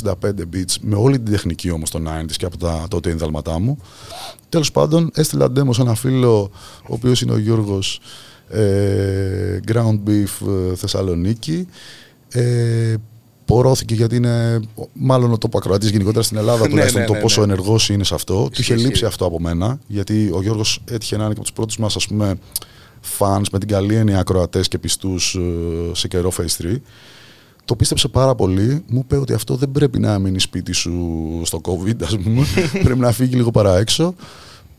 60-65 beats με όλη την τεχνική όμως των 90s και από τα τότε ινδάλματά μου. Τέλος πάντων, έστειλα demo σε ένα φίλο, ο οποίος είναι ο Γιώργος ε, Ground Beef ε, Θεσσαλονίκη. Ε, πορώθηκε γιατί είναι μάλλον ο τόπο ακροατής γενικότερα στην Ελλάδα [laughs] Ναι, τουλάχιστον ναι, το ναι, πόσο ναι. ενεργός είναι σε αυτό. Του είχε Ισχύει. λείψει αυτό από μένα γιατί ο Γιώργος έτυχε να είναι και από τους πρώτους μας ας πούμε fans με την καλή έννοια ακροατές και πιστούς ε, σε καιρό Face 3. Το πίστεψε πάρα πολύ. Μου είπε ότι αυτό δεν πρέπει να μείνει σπίτι σου στο COVID, ας πούμε. [laughs] πρέπει να φύγει λίγο παρά έξω.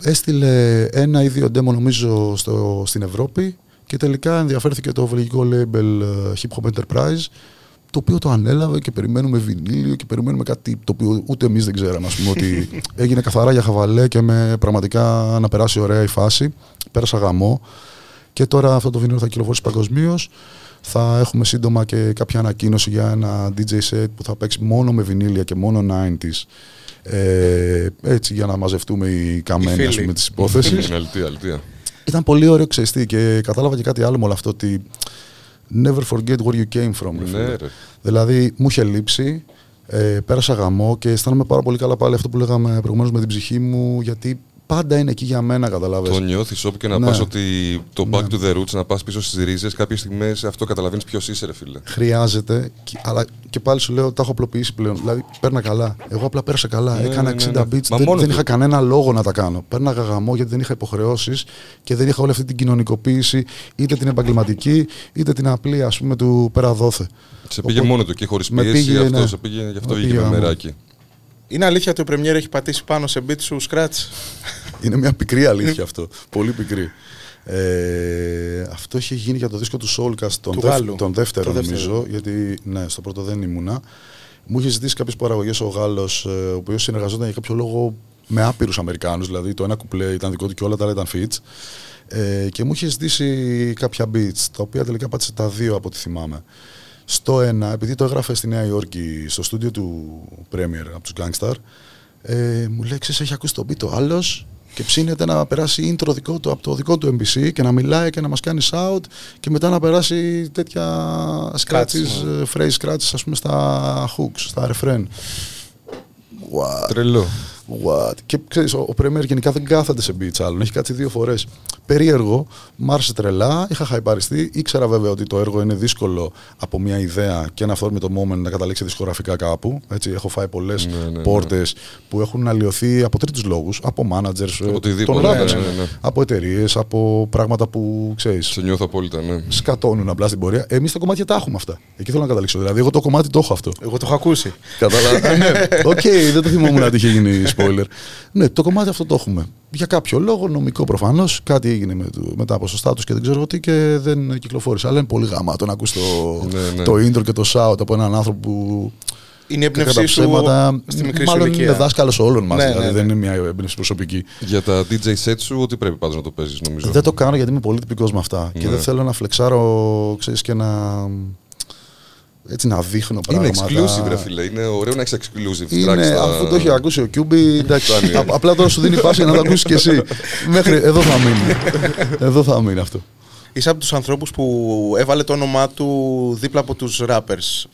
Έστειλε ένα ή δύο demo νομίζω στο, στην Ευρώπη και τελικά ενδιαφέρθηκε το βελγικό label ε, Hip Hop Enterprise το οποίο το ανέλαβε και περιμένουμε βινίλιο και περιμένουμε κάτι το οποίο ούτε εμείς δεν ξέραμε ας πούμε ότι [laughs] έγινε καθαρά για χαβαλέ και με πραγματικά να περάσει ωραία η φάση πέρασα γαμό και τώρα αυτό το βινίλιο θα κυκλοφορήσει παγκοσμίως. Θα έχουμε σύντομα και κάποια ανακοίνωση για ένα DJ set που θα παίξει μόνο με βινίλια και μόνο 90s. Ε, έτσι για να μαζευτούμε οι καμένοι φίλοι. ας πούμε, της υπόθεσης. [laughs] Αλτία, αλτία. Ήταν πολύ ωραίο ξεστή και κατάλαβα και κάτι άλλο με όλο αυτό ότι never forget where you came from. ρε Ναι, φίλε. ρε. Δηλαδή μου είχε λείψει, ε, πέρασα γαμό και αισθάνομαι πάρα πολύ καλά πάλι αυτό που λέγαμε προηγουμένως με την ψυχή μου γιατί πάντα είναι εκεί για μένα καταλάβες. Το νιώθεις όπου και να Ναι. πας ότι το back to the roots, να πας πίσω στις ρίζες, κάποιες στιγμές αυτό καταλαβαίνεις ποιος είσαι, ρε φίλε. χρειάζεται, και- αλλά και πάλι σου λέω τα έχω απλοποιήσει πλέον. Δηλαδή, παίρνα καλά. Εγώ απλά πέρασα καλά. Ναι, Έκανα ναι, 60 ναι, ναι. beats. Μα δεν μόνο δεν του. είχα κανένα λόγο να τα κάνω. Πέρναγα γαμό γιατί δεν είχα υποχρεώσεις και δεν είχα όλη αυτή την κοινωνικοποίηση, είτε την επαγγελματική, είτε την απλή, ας πούμε, του πέρα δόθε. Σε πήγε Οπότε- μόνο του και χωρίς με πίεση, πήγε, αυτό ναι. σε πήγε, γι' αυτό Με βγήκε πήγε με γαμό. μεράκι. Είναι αλήθεια ότι ο Πρεμιέρ έχει πατήσει πάνω σε beat σου scratch; είναι μια πικρή [laughs] αλήθεια αυτό. Πολύ πικρή. Ε, αυτό είχε γίνει για το δίσκο του Soulcast τον, Του δεύ- Γάλλου. τον δεύτερο, Το δεύτερο. νομίζω, γιατί ναι, στο πρώτο δεν ήμουνα. Μου είχε ζητήσει κάποιες παραγωγές ο Γάλλος, ο οποίος συνεργαζόταν για κάποιο λόγο με άπειρους Αμερικάνους. Δηλαδή το ένα κουπλέ ήταν δικό του και όλα τα άλλα ήταν feats. Ε, και μου είχε ζητήσει κάποια beats, τα οποία τελικά πάτησε τα δύο από ό,τι θυμάμαι. Στο ένα, επειδή το έγραφε στη Νέα Υόρκη, στο στούντιο του Premier από τους Gangstar, ε, μου λέει, ξέρεις, έχει ακούσει το beat ο άλλος και ψήνεται να περάσει intro δικό του από το δικό του MPC και να μιλάει και να μας κάνει shout και μετά να περάσει τέτοια scratches, ε, phrase scratches ας πούμε στα hooks, στα refrain. What? Τρελό. What? Και ξέρεις, ο, ο Premier γενικά δεν κάθεται σε beats άλλων. Έχει κάτσει δύο φορές. Περίεργο, μ' άρεσε τρελά, είχα χαϊπαριστεί. Ήξερα βέβαια ότι το έργο είναι δύσκολο από μια ιδέα και ένα αυθόρμητο moment να καταλήξει δισκογραφικά κάπου. Έτσι, έχω φάει πολλές Ναι, ναι, ναι. πόρτες που έχουν αλλοιωθεί από τρίτους λόγους, από managers, ε, οτιδήποτε, των ναι, rappers, ναι, ναι, ναι. από εταιρείες, από πράγματα που ξέρεις Σε νιώθω απόλυτα, ναι. σκατώνουν απλά στην πορεία. Εμείς τα κομμάτια τα έχουμε αυτά. Εκεί θέλω να καταλήξω. Δηλαδή, εγώ το κομμάτι το έχω αυτό. Εγώ το έχω ακούσει. Κατάλαβα. [laughs] ναι, οκ, δεν το θυμόμουν να είχε γίνει [laughs] spoiler. ναι, το κομμάτι αυτό το έχουμε. Για κάποιο λόγο, νομικό προφανώς, κάτι έγινε με, το- με τα ποσοστά τους και δεν ξέρω τι και δεν κυκλοφόρησε. Αλλά είναι πολύ γαμάτο να ακούς το, Ναι, ναι. το intro και το shout από έναν άνθρωπο που. Είναι η κατά έμπνευσή σου ψέματα, στη μικρή σου μάλλον ηλικία. είναι δάσκαλος όλων μας. Ναι, δηλαδή ναι, δεν ναι. είναι μια έμπνευση προσωπική. Για τα DJ set σου, ότι πρέπει πάντως να το παίζεις, νομίζω. Δεν το κάνω γιατί είμαι πολύ τυπικός με αυτά. Και Ναι. δεν θέλω να φλεξάρω, ξέρεις και να. Έτσι να δείχνω Είναι πράγματα. exclusive, ρε φίλε. Είναι ωραίο να έχεις exclusive. Είναι, tracks στα- αφού το έχει ακούσει ο Κιούμπι, [laughs] εντάξει. Φτάνει, ε. Α- απλά τώρα σου δίνει φάση για να το ακούσεις κι εσύ. [laughs] Μέχρι εδώ θα μείνει. εδώ θα μείνει αυτό. Είσαι από τους ανθρώπους που έβαλε το όνομά του δίπλα από τους rappers.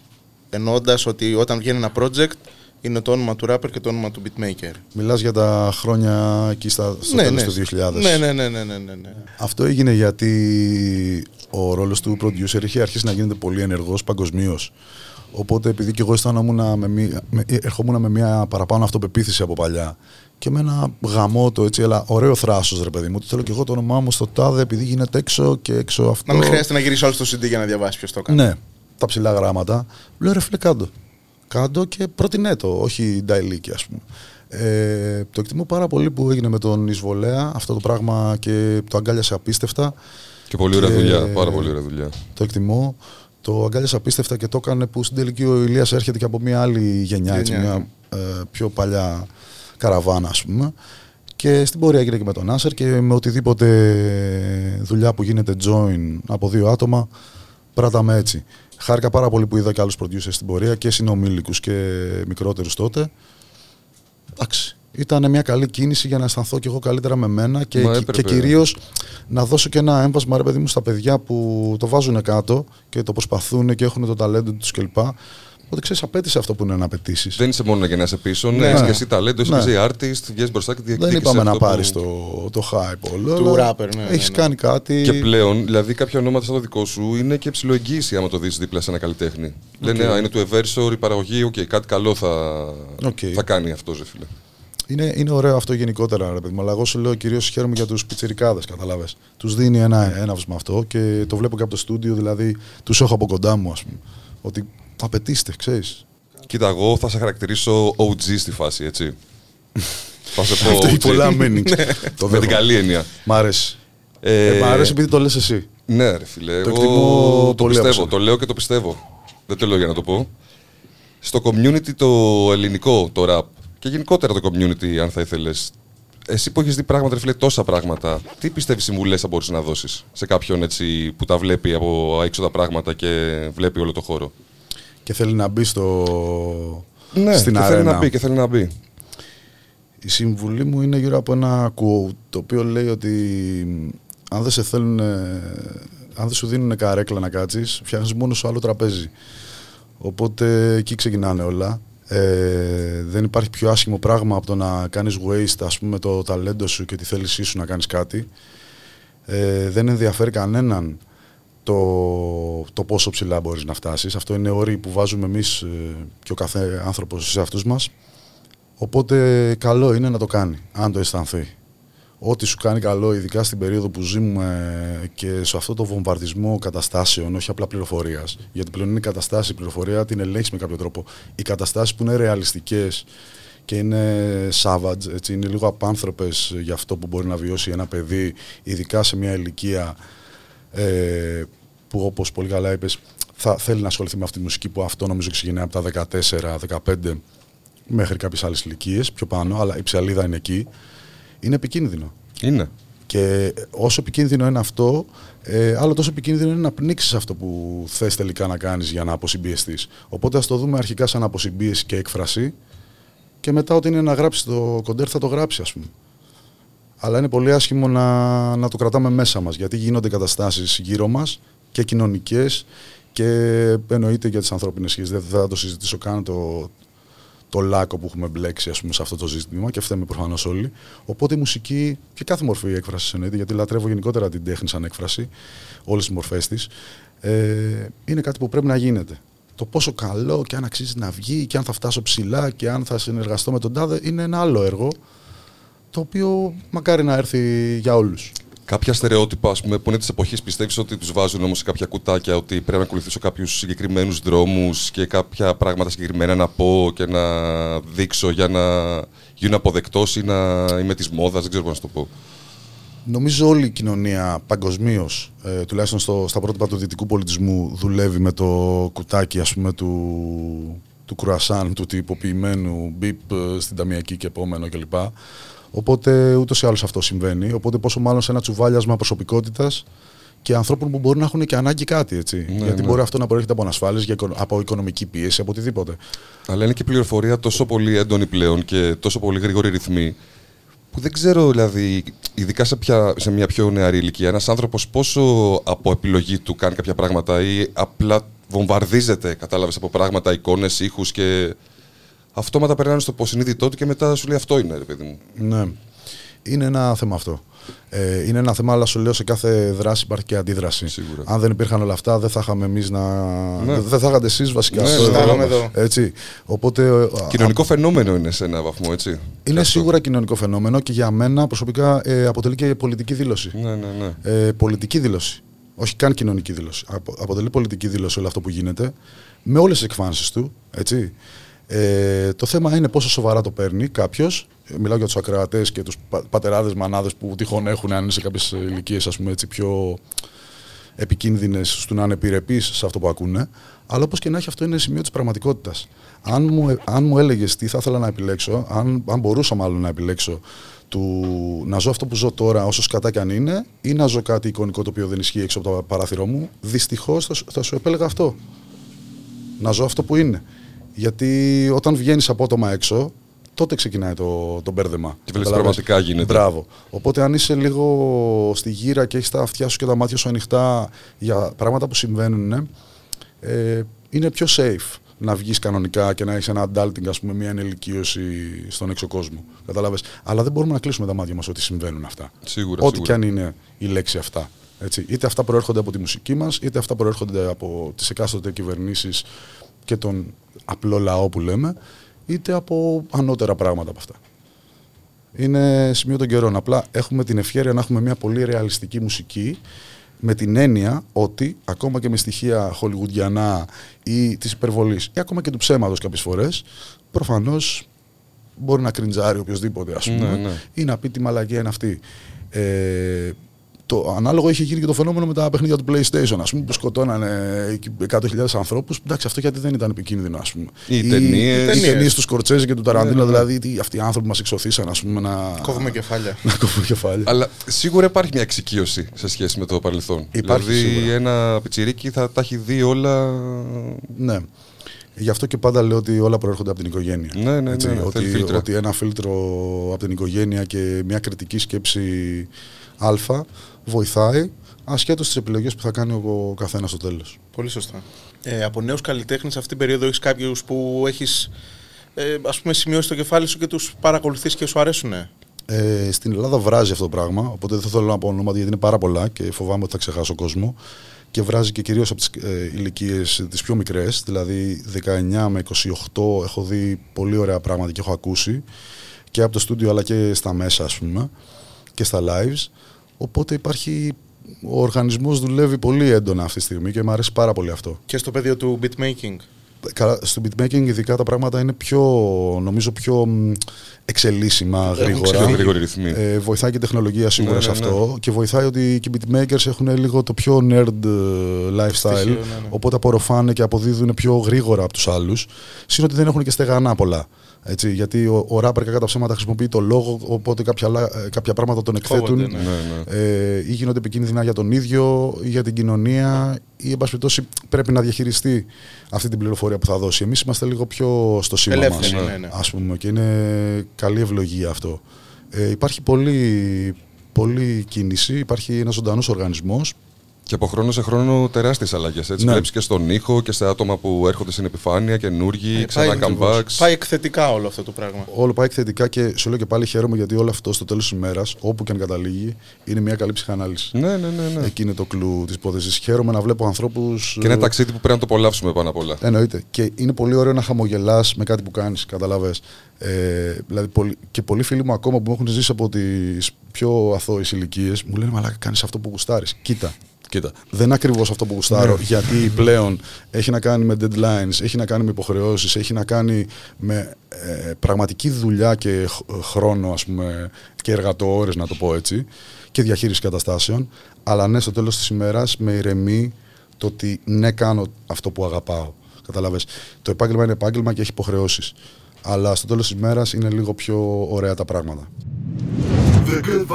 Εννοώντας ότι όταν βγαίνει ένα project είναι το όνομα του rapper και το όνομα του beatmaker. Μιλάς για τα χρόνια εκεί στα, στο τέλος του 2000. Ναι, ναι, ναι, ναι, ναι, ναι, ναι. Αυτό έγινε γιατί ο ρόλος του producer είχε αρχίσει να γίνεται πολύ ενεργός παγκοσμίως. Οπότε επειδή και εγώ αισθάνομουν με, μία- με, ερχόμουν με μια παραπάνω αυτοπεποίθηση από παλιά και με ένα γαμότο έτσι, αλλά ωραίο θράσος ρε παιδί μου. ότι Θέλω και εγώ το όνομά μου στο τάδε επειδή γίνεται έξω και έξω αυτό. Να μην χρειάζεται να γυρίσεις όλο στο CD για να διαβάσεις ποιος το έκανε. Ναι, τα ψηλά γράμματα. Λέω ρε φίλε κάντο. Κάντο και πρότεινέ το, όχι νταϊλίκι ας πούμε. Ε, το εκτιμώ πάρα πολύ που έγινε με τον Ισβολέα αυτό το πράγμα και το αγκάλιασε απίστευτα. Και πολύ ωραία Και- δουλειά. Πάρα πολύ ωραία δουλειά. Το εκτιμώ. Το αγκάλιασε απίστευτα και το έκανε που στην τελική ο Ηλίας έρχεται και από μια άλλη γενιά, έτσι, Γενιά. μια ε, πιο παλιά καραβάνα ας πούμε. Και στην πορεία έγινε και με τον Άσερ και με οτιδήποτε δουλειά που γίνεται join από δύο άτομα, πράταμε έτσι. Χάρηκα πάρα πολύ που είδα και άλλους producers στην πορεία και συνομήλικους και μικρότερους τότε. Εντάξει. Ήταν μια καλή κίνηση για να αισθανθώ κι εγώ καλύτερα με μένα και, Μα και, έπρεπε. κυρίως να δώσω και ένα έμβασμα ρε παιδί μου στα παιδιά που το βάζουν κάτω και το προσπαθούν και έχουν το ταλέντο τους κλπ. Ότι ξέρεις, απαίτησε αυτό που είναι να απαιτήσεις. Δεν είσαι μόνο να 'σαι πίσω. Ναι, Ναι. είσαι και εσύ ταλέντο, είσαι Ναι. και εσύ artist, βγαίνε μπροστά και Δεν διεκδίκησες είπαμε να αυτό που- πάρεις το, το hype όλο. Του αλλά rapper, ναι, ναι, Έχεις ναι. κάνει κάτι. Και πλέον, δηλαδή, κάποια ονόματα σαν το δικό σου είναι και ψιλοεγγύηση άμα το δεις δίπλα σε ένα καλλιτέχνη. Λένε, Α, είναι του Eversor η παραγωγή, οκ, κάτι καλό θα, Οκ. θα κάνει αυτό, ρε φίλε. Είναι, είναι ωραίο αυτό γενικότερα, ρε παιδί μου. Αλλά εγώ σου λέω κυρίως χαίρομαι για τους πιτσιρικάδες, κατάλαβε. Τους δίνει ένα έναυσμα αυτό και το βλέπω και από το στούντιο, δηλαδή τους έχω από κοντά μου, ας πούμε. Ότι απαιτήστε, ξέρεις. Κοίτα, εγώ θα σε χαρακτηρίσω OG στη φάση, έτσι. [laughs] θα σε πω Αυτό έχει OG. πολλά meanings. [laughs] το Με την δέχομαι. καλή έννοια. Μ' αρέσει. Ε, Ε, μ' αρέσει επειδή το λες εσύ. Ναι, ρε φίλε. Το εγώ εκτιμώ το πολύ πιστεύω. άψογα. Το λέω και το πιστεύω. Δεν το λέω για να το πω. Στο community το ελληνικό, το rap και γενικότερα το community, αν θα ήθελες. Εσύ που έχεις δει πράγματα, ρε φίλε, τόσα πράγματα, τι πιστεύεις συμβουλές θα μπορούσε να δώσεις σε κάποιον έτσι που τα βλέπει από έξω τα πράγματα και βλέπει όλο το χώρο; Και θέλει να μπει στο... Ναι, στην και αρένα. θέλει να μπει και θέλει να μπει. Η συμβουλή μου είναι γύρω από ένα quote το οποίο λέει ότι αν δεν σε θέλουν, ε, αν δεν σου δίνουν καρέκλα να κάτσεις, φτιάχνεις μόνος σου άλλο τραπέζι. Οπότε εκεί ξεκινάνε όλα. Ε, δεν υπάρχει πιο άσχημο πράγμα από το να κάνεις waste ας πούμε το ταλέντο σου και τη θέλησή σου να κάνεις κάτι. Ε, δεν ενδιαφέρει κανέναν το, το πόσο ψηλά μπορείς να φτάσεις. Αυτό είναι όροι που βάζουμε εμείς ε, και ο κάθε άνθρωπος σε αυτούς μας. Οπότε καλό είναι να το κάνει, αν το αισθανθεί. Ό,τι σου κάνει καλό, ειδικά στην περίοδο που ζούμε και σε αυτό το βομβαρδισμό καταστάσεων, όχι απλά πληροφορίας. Γιατί πλέον είναι καταστάσει, η πληροφορία την ελέγχεις με κάποιο τρόπο. Οι καταστάσεις που είναι ρεαλιστικές και είναι savage, έτσι, είναι λίγο απάνθρωπες για αυτό που μπορεί να βιώσει ένα παιδί, ειδικά σε μια ηλικία ε, που όπως πολύ καλά είπες, θα θέλει να ασχοληθεί με αυτή τη μουσική που αυτό νομίζω ξεκινάει από τα 14-15 μέχρι κάποιες άλλες ηλικίες πιο πάνω, αλλά η ψαλίδα είναι εκεί, είναι επικίνδυνο. Είναι. Και όσο επικίνδυνο είναι αυτό, ε, άλλο τόσο επικίνδυνο είναι να πνίξεις αυτό που θες τελικά να κάνεις για να αποσυμπιεστείς. Οπότε ας το δούμε αρχικά σαν αποσυμπίεση και έκφραση, και μετά, ό,τι είναι να γράψεις το κοντέρ, θα το γράψει, ας πούμε. Αλλά είναι πολύ άσχημο να, να το κρατάμε μέσα μας, γιατί γίνονται καταστάσεις γύρω μας και κοινωνικές και εννοείται για τις ανθρώπινες σχέσεις. Δεν θα το συζητήσω καν το, το λάκκο που έχουμε μπλέξει ας πούμε, σε αυτό το ζήτημα και φταίμε προφανώς όλοι. Οπότε η μουσική και κάθε μορφή έκφρασης εννοείται, γιατί λατρεύω γενικότερα την τέχνη σαν έκφραση, όλες τις μορφές της, ε, είναι κάτι που πρέπει να γίνεται. Το πόσο καλό και αν αξίζει να βγει και αν θα φτάσω ψηλά και αν θα συνεργαστώ με τον τάδε είναι ένα άλλο έργο το οποίο μακάρι να έρθει για όλους. Κάποια στερεότυπα, ας πούμε, που είναι της εποχής, πιστεύεις ότι τους βάζουν όμως σε κάποια κουτάκια, ότι πρέπει να ακολουθήσω κάποιους συγκεκριμένους δρόμους και κάποια πράγματα συγκεκριμένα να πω και να δείξω για να γίνω αποδεκτός ή να είμαι της μόδας, δεν ξέρω πώς να σου το πω. Νομίζω όλη η κοινωνία παγκοσμίως, ε, τουλάχιστον στο, στα πρότυπα του δυτικού πολιτισμού, δουλεύει με το κουτάκι ας πούμε, του, του κρουασάν, του τυποποιημένου μπιπ ε, στην ταμιακή και επόμενο κλπ. Οπότε ούτως ή άλλως αυτό συμβαίνει. Οπότε πόσο μάλλον σε ένα τσουβάλιασμα προσωπικότητας και ανθρώπων που μπορεί να έχουν και ανάγκη κάτι. Έτσι. Ναι, Γιατί ναι. μπορεί αυτό να προέρχεται από ανασφάλειες, από οικονομική πίεση, από οτιδήποτε. Αλλά είναι και πληροφορία τόσο πολύ έντονη πλέον και τόσο πολύ γρήγορη ρυθμή που δεν ξέρω, δηλαδή, ειδικά σε, πια, σε μια πιο νεαρή ηλικία, ένας άνθρωπος πόσο από επιλογή του κάνει κάποια πράγματα ή απλά βομβαρδίζεται, κατάλαβες από πράγματα, εικόνες, ήχους και αυτόματα περνάνε στο υποσυνείδητό του και μετά σου λέει αυτό είναι, ρε παιδί μου. Ναι. Είναι ένα θέμα αυτό. Ε, είναι ένα θέμα, αλλά σου λέω σε κάθε δράση υπάρχει και αντίδραση. Σίγουρα. Αν δεν υπήρχαν όλα αυτά, δεν θα είχαμε εμείς να. Ναι. Δεν θα είχατε εσείς βασικά. Ναι, στο ναι, έδρα ναι. μας. εδώ. Έτσι. Οπότε. ε, Κοινωνικό φαινόμενο είναι σε ένα βαθμό, έτσι. Είναι Και αυτό. σίγουρα κοινωνικό φαινόμενο και για μένα προσωπικά ε, αποτελεί και πολιτική δήλωση. Ναι, ναι, ναι. Ε, πολιτική δήλωση. Όχι καν κοινωνική δήλωση. Απο, αποτελεί πολιτική δήλωση όλο αυτό που γίνεται με όλες τις εκφάνσεις του. Έτσι. Ε, το θέμα είναι πόσο σοβαρά το παίρνει κάποιος. Μιλάω για τους ακροατές και τους πα, πατεράδες, μανάδες που τυχόν έχουν, αν είναι σε κάποιες ηλικίες πιο επικίνδυνες, στο να είναι επιρρεπείς σε αυτό που ακούνε. Αλλά όπως και να έχει, αυτό είναι σημείο της πραγματικότητας. Αν μου, αν μου έλεγες τι θα ήθελα να επιλέξω, αν, αν μπορούσα μάλλον να επιλέξω του, να ζω αυτό που ζω τώρα, όσο σκατά κι αν είναι, ή να ζω κάτι εικονικό το οποίο δεν ισχύει έξω από το παράθυρό μου, δυστυχώς θα, σου- θα σου επέλεγα αυτό. Να ζω αυτό που είναι. Γιατί όταν βγαίνεις απότομα έξω, τότε ξεκινάει το, το μπέρδεμα. Και βλέπεις Καταλάβες; πραγματικά γίνεται. Μπράβο. Οπότε αν είσαι λίγο στη γύρα και έχεις τα αυτιά σου και τα μάτια σου ανοιχτά για πράγματα που συμβαίνουν, ε, είναι πιο safe να βγεις κανονικά και να έχεις ένα adulting, ας πούμε, μια ενηλικίωση στον έξω κόσμο. Κατάλαβε. Αλλά δεν μπορούμε να κλείσουμε τα μάτια μας ότι συμβαίνουν αυτά. Σίγουρα, Ό,τι σίγουρα. και αν είναι η λέξη αυτά. Έτσι. Είτε αυτά προέρχονται από τη μουσική μας, είτε αυτά προέρχονται από τις εκάστοτε κυβερνήσεις και τον απλό λαό που λέμε, είτε από ανώτερα πράγματα από αυτά. Είναι σημείο των καιρών. Απλά έχουμε την ευχαίρεια να έχουμε μια πολύ ρεαλιστική μουσική με την έννοια ότι ακόμα και με στοιχεία χολιγουντιανά ή της υπερβολής ή ακόμα και του ψέματος κάποιες φορές προφανώς μπορεί να κριντζάρει οποιοδήποτε ας πούμε Ναι, ναι. ή να πει τι μαλακία είναι αυτή. Ε, το ανάλογο είχε γίνει και το φαινόμενο με τα παιχνίδια του PlayStation, ας πούμε, που σκοτώνανε εκεί 100.000 ανθρώπους. Εντάξει, αυτό γιατί δεν ήταν επικίνδυνο, ας πούμε. Οι ταινίες. Οι ταινίες του Σκορτσέζη και του Ταραντίνο, Ναι, ναι. δηλαδή τι, αυτοί οι άνθρωποι μας εξωθήσαν, ας πούμε, να, Κόβουμε κεφάλια. [laughs] να κόβουν κεφάλια. Αλλά σίγουρα υπάρχει μια εξοικείωση σε σχέση με το παρελθόν. Υπάρχει δηλαδή σίγουρα. ένα πιτσιρίκι θα τα έχει δει όλα. Ναι. Γι' αυτό και πάντα λέω ότι όλα προέρχονται από την οικογένεια. Ναι, ναι, ναι, ναι, θέλει ότι, φίλτρα. ότι ένα φίλτρο από την οικογένεια και μια κριτική σκέψη α βοηθάει ασχέτως τις επιλογές που θα κάνει ο καθένας στο τέλος. Πολύ σωστά. Ε, από νέους καλλιτέχνες, αυτή την περίοδο έχεις κάποιους που έχεις ε, ας πούμε σημειώσει το κεφάλι σου και τους παρακολουθείς και σου αρέσουν. Ε, στην Ελλάδα βράζει αυτό το πράγμα, οπότε δεν θέλω να πω ονόματα γιατί είναι πάρα πολλά και φοβάμαι ότι θα ξεχάσω κόσμο. Και βράζει και κυρίως από τις ε, ηλικίες τις πιο μικρές, δηλαδή 19 με 28 έχω δει πολύ ωραία πράγματα και έχω ακούσει και από το στούντιο αλλά και στα μέσα, ας πούμε, και στα lives. Οπότε υπάρχει. Ο οργανισμός δουλεύει πολύ έντονα αυτή τη στιγμή και μου αρέσει πάρα πολύ αυτό. Και στο πεδίο του beatmaking. καλά, στο beatmaking ειδικά τα πράγματα είναι πιο, νομίζω, πιο μ, εξελίσσιμα γρήγορα. Πιο γρήγορη ρυθμή. Ε, βοηθάει και η τεχνολογία σίγουρα Ναι, σε ναι, αυτό και βοηθάει ότι και οι beatmakers έχουν λίγο το πιο nerd ε, lifestyle Στοιχείο, ναι, ναι. οπότε απορροφάνε και αποδίδουν πιο γρήγορα από τους άλλους συν ότι δεν έχουν και στεγανά πολλά έτσι, γιατί ο, ο rapper κατά ψέματα χρησιμοποιεί το λόγο οπότε κάποια, άλλα- ε, κάποια πράγματα τον εκθέτουν Κόβονται, ναι. Ναι, ναι. ε, ή γίνονται επικίνδυνα για τον ίδιο ή για την κοινωνία ή εν πάση περιπτώσει πρέπει να διαχειριστεί αυτή την πληροφορία που θα δώσει. Εμείς είμαστε λίγο πιο στο σήμα Ελεύθεροι, μας, ναι, ναι. ας πούμε, και είναι καλή ευλογία αυτό. Ε, υπάρχει πολύ, πολύ κίνηση, υπάρχει ένας ζωντανός οργανισμός Και από χρόνο σε χρόνο τεράστιες αλλαγές. Έτσι Ναι. βλέπεις και στον ήχο και σε άτομα που έρχονται στην επιφάνεια, καινούργοι, Ε, ξανά πάει- comebacks. Πάει εκθετικά όλο αυτό το πράγμα. Όλο πάει εκθετικά και σου λέω και πάλι χαίρομαι γιατί όλο αυτό στο τέλος της ημέρας, όπου και αν καταλήγει, είναι μια καλή ψυχανάλυση. Ναι, ναι, ναι. ναι. Εκεί είναι το κλου της υπόθεσης. Χαίρομαι να βλέπω ανθρώπους... Και ένα ε, ταξίδι που πρέπει να το απολαύσουμε πάνω απ' όλα. Εννοείται. Και είναι πολύ ωραίο να χαμογελάς με κάτι που κάνεις. Καταλαβέ. Ε, δηλαδή, πολλοί- και πολλοί φίλοι μου ακόμα που έχουν ζήσει από τις πιο αθώες ηλικίες μου λένε Μαλάκα, κάνεις αυτό που γουστάρεις. Κοίτα. Κοίτα. Δεν είναι ακριβώς αυτό που γουστάρω, γιατί πλέον έχει να κάνει με deadlines, έχει να κάνει με υποχρεώσεις, έχει να κάνει με ε, πραγματική δουλειά και χ- χρόνο, ας πούμε, και εργατοώρες, να το πω έτσι, και διαχείριση καταστάσεων. Αλλά ναι, στο τέλος της ημέρας με ηρεμεί το ότι ναι, κάνω αυτό που αγαπάω. Καταλάβες. Το επάγγελμα είναι επάγγελμα και έχει υποχρεώσεις. Αλλά στο τέλος της ημέρας είναι λίγο πιο ωραία τα πράγματα. The Good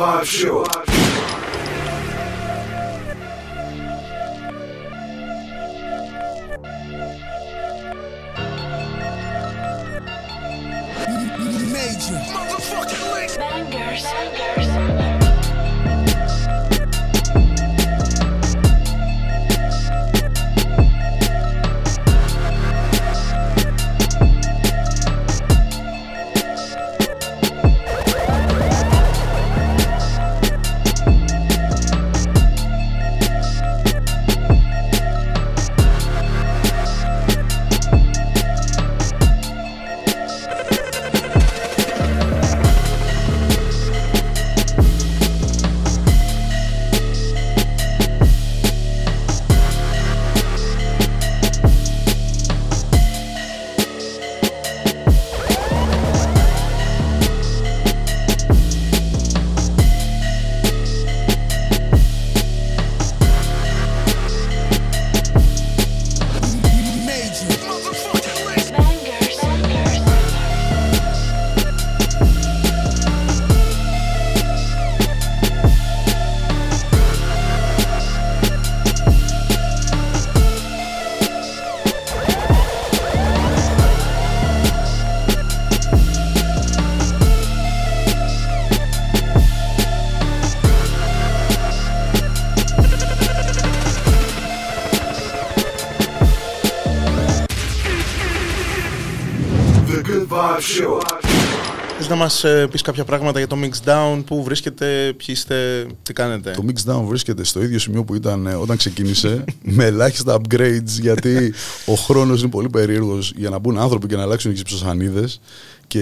μας ε, πεις κάποια πράγματα για το Mixdown, πού βρίσκεται, ποιοι είστε, τι κάνετε; Το Mixdown βρίσκεται στο ίδιο σημείο που ήταν ε, όταν ξεκίνησε, [laughs] με ελάχιστα upgrades, γιατί ο χρόνος είναι πολύ περίεργος για να μπουν άνθρωποι και να αλλάξουν και τις ψωσανίδες. Και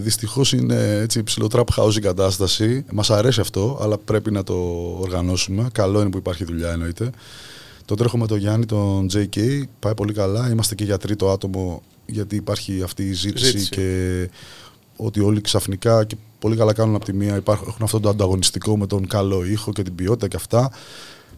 δυστυχώς είναι έτσι ψηλό trap house η κατάσταση. Μας αρέσει αυτό, αλλά πρέπει να το οργανώσουμε. Καλό είναι που υπάρχει δουλειά εννοείται. Το τρέχω με τον Γιάννη, τον JK, πάει πολύ καλά. Είμαστε και για τρίτο άτομο, γιατί υπάρχει αυτή η ζήτηση, Ζήτηση. και ότι όλοι ξαφνικά και πολύ καλά κάνουν από τη μία, υπάρχουν, έχουν αυτό το ανταγωνιστικό με τον καλό ήχο και την ποιότητα και αυτά.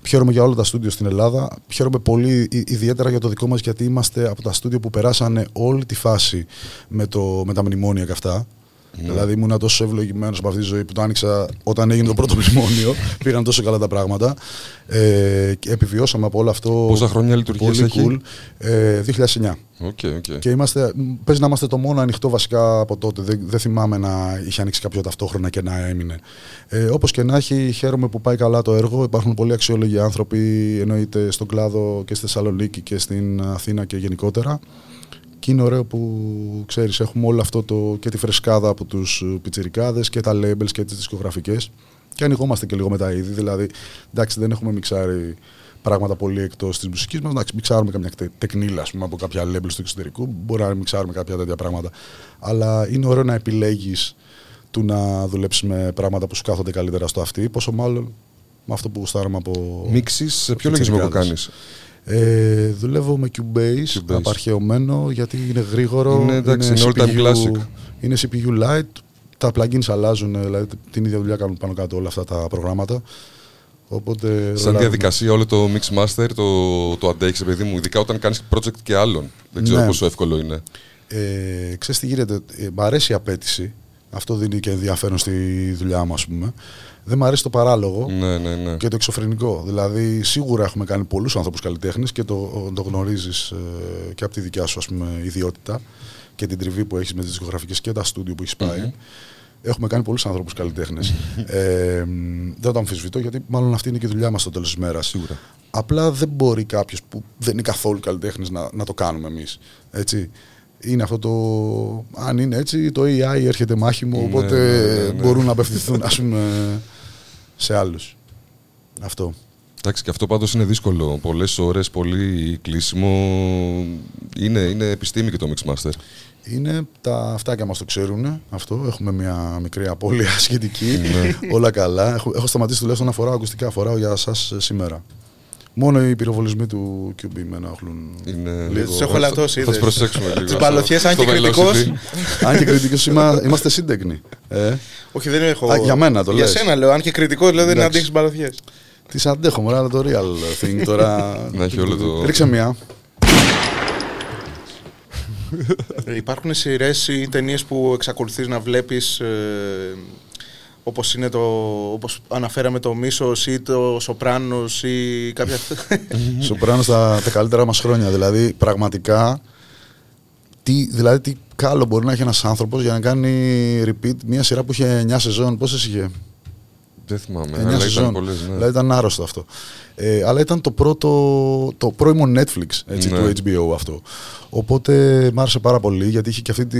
Χαίρομαι για όλα τα στούντιο στην Ελλάδα. Χαίρομαι πολύ ι- ιδιαίτερα για το δικό μας γιατί είμαστε από τα στούντιο που περάσανε όλη τη φάση με, το, με τα μνημόνια και αυτά. Δηλαδή ήμουν τόσο ευλογημένος από αυτή τη ζωή που το άνοιξα όταν έγινε το πρώτο μνημόνιο. [laughs] Πήγαν τόσο καλά τα πράγματα. Ε, και επιβιώσαμε από όλο αυτό. Πόσα χρόνια λειτουργίας πολύ έχει; cool. Ε, 2009. Οκ, οκ. Και είμαστε, μ, παίζει να είμαστε το μόνο ανοιχτό βασικά από τότε. Δεν, δεν θυμάμαι να είχε ανοίξει κάποιο ταυτόχρονα και να έμεινε. Ε, Όπως και να έχει, χαίρομαι που πάει καλά το έργο. Υπάρχουν πολύ αξιόλογοι άνθρωποι, εννοείται στον κλάδο και στη Θεσσαλονίκη και στην Αθήνα και γενικότερα. Και είναι ωραίο που ξέρεις, έχουμε όλο αυτό το, και τη φρεσκάδα από τους πιτσιρικάδες και τα labels και τις δισκογραφικές. Και ανοιγόμαστε και λίγο με τα είδη. Δηλαδή, εντάξει, δεν έχουμε μιξάρει πράγματα πολύ εκτός της μουσικής μας. Εντάξει, μιξάρουμε καμιά τε- τεκνίλα ας πούμε, από κάποια labels του εξωτερικού. Μπορεί να μιξάρουμε κάποια τέτοια πράγματα. Αλλά είναι ωραίο να επιλέγεις του να δουλέψεις με πράγματα που σου κάθονται καλύτερα στο αυτή. Πόσο μάλλον με αυτό που γουστάρουμε από. Μίξεις σε ποιο λογισμό που κάνεις; Πιτσιρικάδες. Ε, δουλεύω με Cubase, Cubase. απαρχαιωμένο γιατί είναι γρήγορο. Είναι, εντάξει, είναι all time CPU classic. Είναι CPU light. Τα plugins αλλάζουν, δηλαδή την ίδια δουλειά κάνουν πάνω κάτω όλα αυτά τα προγράμματα. Οπότε, Σαν ρολάρουμε. διαδικασία όλο το Mix Master το, το αντέχεις, παιδί μου. Ειδικά όταν κάνεις project και άλλων. Δεν ξέρω Ναι. πόσο εύκολο είναι. Ε, ξέρεις τι γίνεται, ε, μ' αρέσει η απέτηση. Αυτό δίνει και ενδιαφέρον στη δουλειά μου, ας πούμε. Δεν μ' αρέσει το παράλογο Ναι, ναι, ναι. και το εξωφρενικό. Δηλαδή, σίγουρα έχουμε κάνει πολλούς ανθρώπους καλλιτέχνες και το, το γνωρίζεις ε, και από τη δικιά σου, ας πούμε, ιδιότητα και την τριβή που έχεις με τις δισκογραφικές και τα στούντιο που έχεις πάει. Έχουμε κάνει πολλούς ανθρώπους καλλιτέχνες. ε, μ, δεν το αμφισβητώ γιατί μάλλον αυτή είναι και η δουλειά μας στο τέλος της μέρας. Σίγουρα. Απλά δεν μπορεί κάποιος που δεν είναι καθόλου καλλιτέχνης να, να το κάνουμε εμείς. Έτσι. Είναι αυτό το. Αν είναι έτσι, το AI έρχεται μάχημο, Ναι, οπότε ναι, ναι, ναι. μπορούν να απευθυνθούν, ας πούμε, σε άλλους. Αυτό. Εντάξει, και αυτό πάντως είναι δύσκολο. Πολλές ώρες, πολύ κλείσιμο. Είναι, είναι επιστήμη και το Mix Master. Είναι τα αυτάκια μας το ξέρουν αυτό. Έχουμε μια μικρή απώλεια [laughs] σχετική. Ναι. Όλα καλά. Έχω, έχω σταματήσει τουλάχιστον να φοράω ακουστικά. Φοράω για σας σήμερα. Μόνο οι πυροβολισμοί του QB με ενοχλούν Είναι... λίγο. Τους έχω λατώσει, Θα είδες. του προσέξουμε λίγο. Τις μπαλωθιές, αν στο και Velocity. κριτικός. Αν και κριτικός είμα- είμαστε σύντεκνοι. Ε, Όχι, δεν έχω. Α, για μένα το Για λες. σένα λέω. Αν και κριτικός, λέω δεν Εντάξει. αντέχει μπαλωθιέ. τις αντέχω, μωρά, αλλά το real thing τώρα. Να έχει όλο το- Ρίξε μια. Υπάρχουν σειρές ή ταινίες που εξακολουθείς να βλέπεις. Ε, Όπως είναι το. Όπως αναφέραμε το Μίσος ή το Σοπράνος ή κάποια. [laughs] Σοπράνος στα τα καλύτερα μας χρόνια. Δηλαδή, πραγματικά, τι, δηλαδή, τι κάλο μπορεί να έχει ένας άνθρωπος για να κάνει repeat μια σειρά που είχε 9 σεζόν. Πόσε είχε, Δεν θυμάμαι. 9 αλλά ήταν σεζόν. πολλές, ναι. Δηλαδή, ήταν άρρωστο αυτό. Ε, αλλά ήταν το πρώτο, το πρώιμο Netflix έτσι, Ναι. του HBO αυτό. Οπότε μ' άρεσε πάρα πολύ γιατί είχε και αυτή τη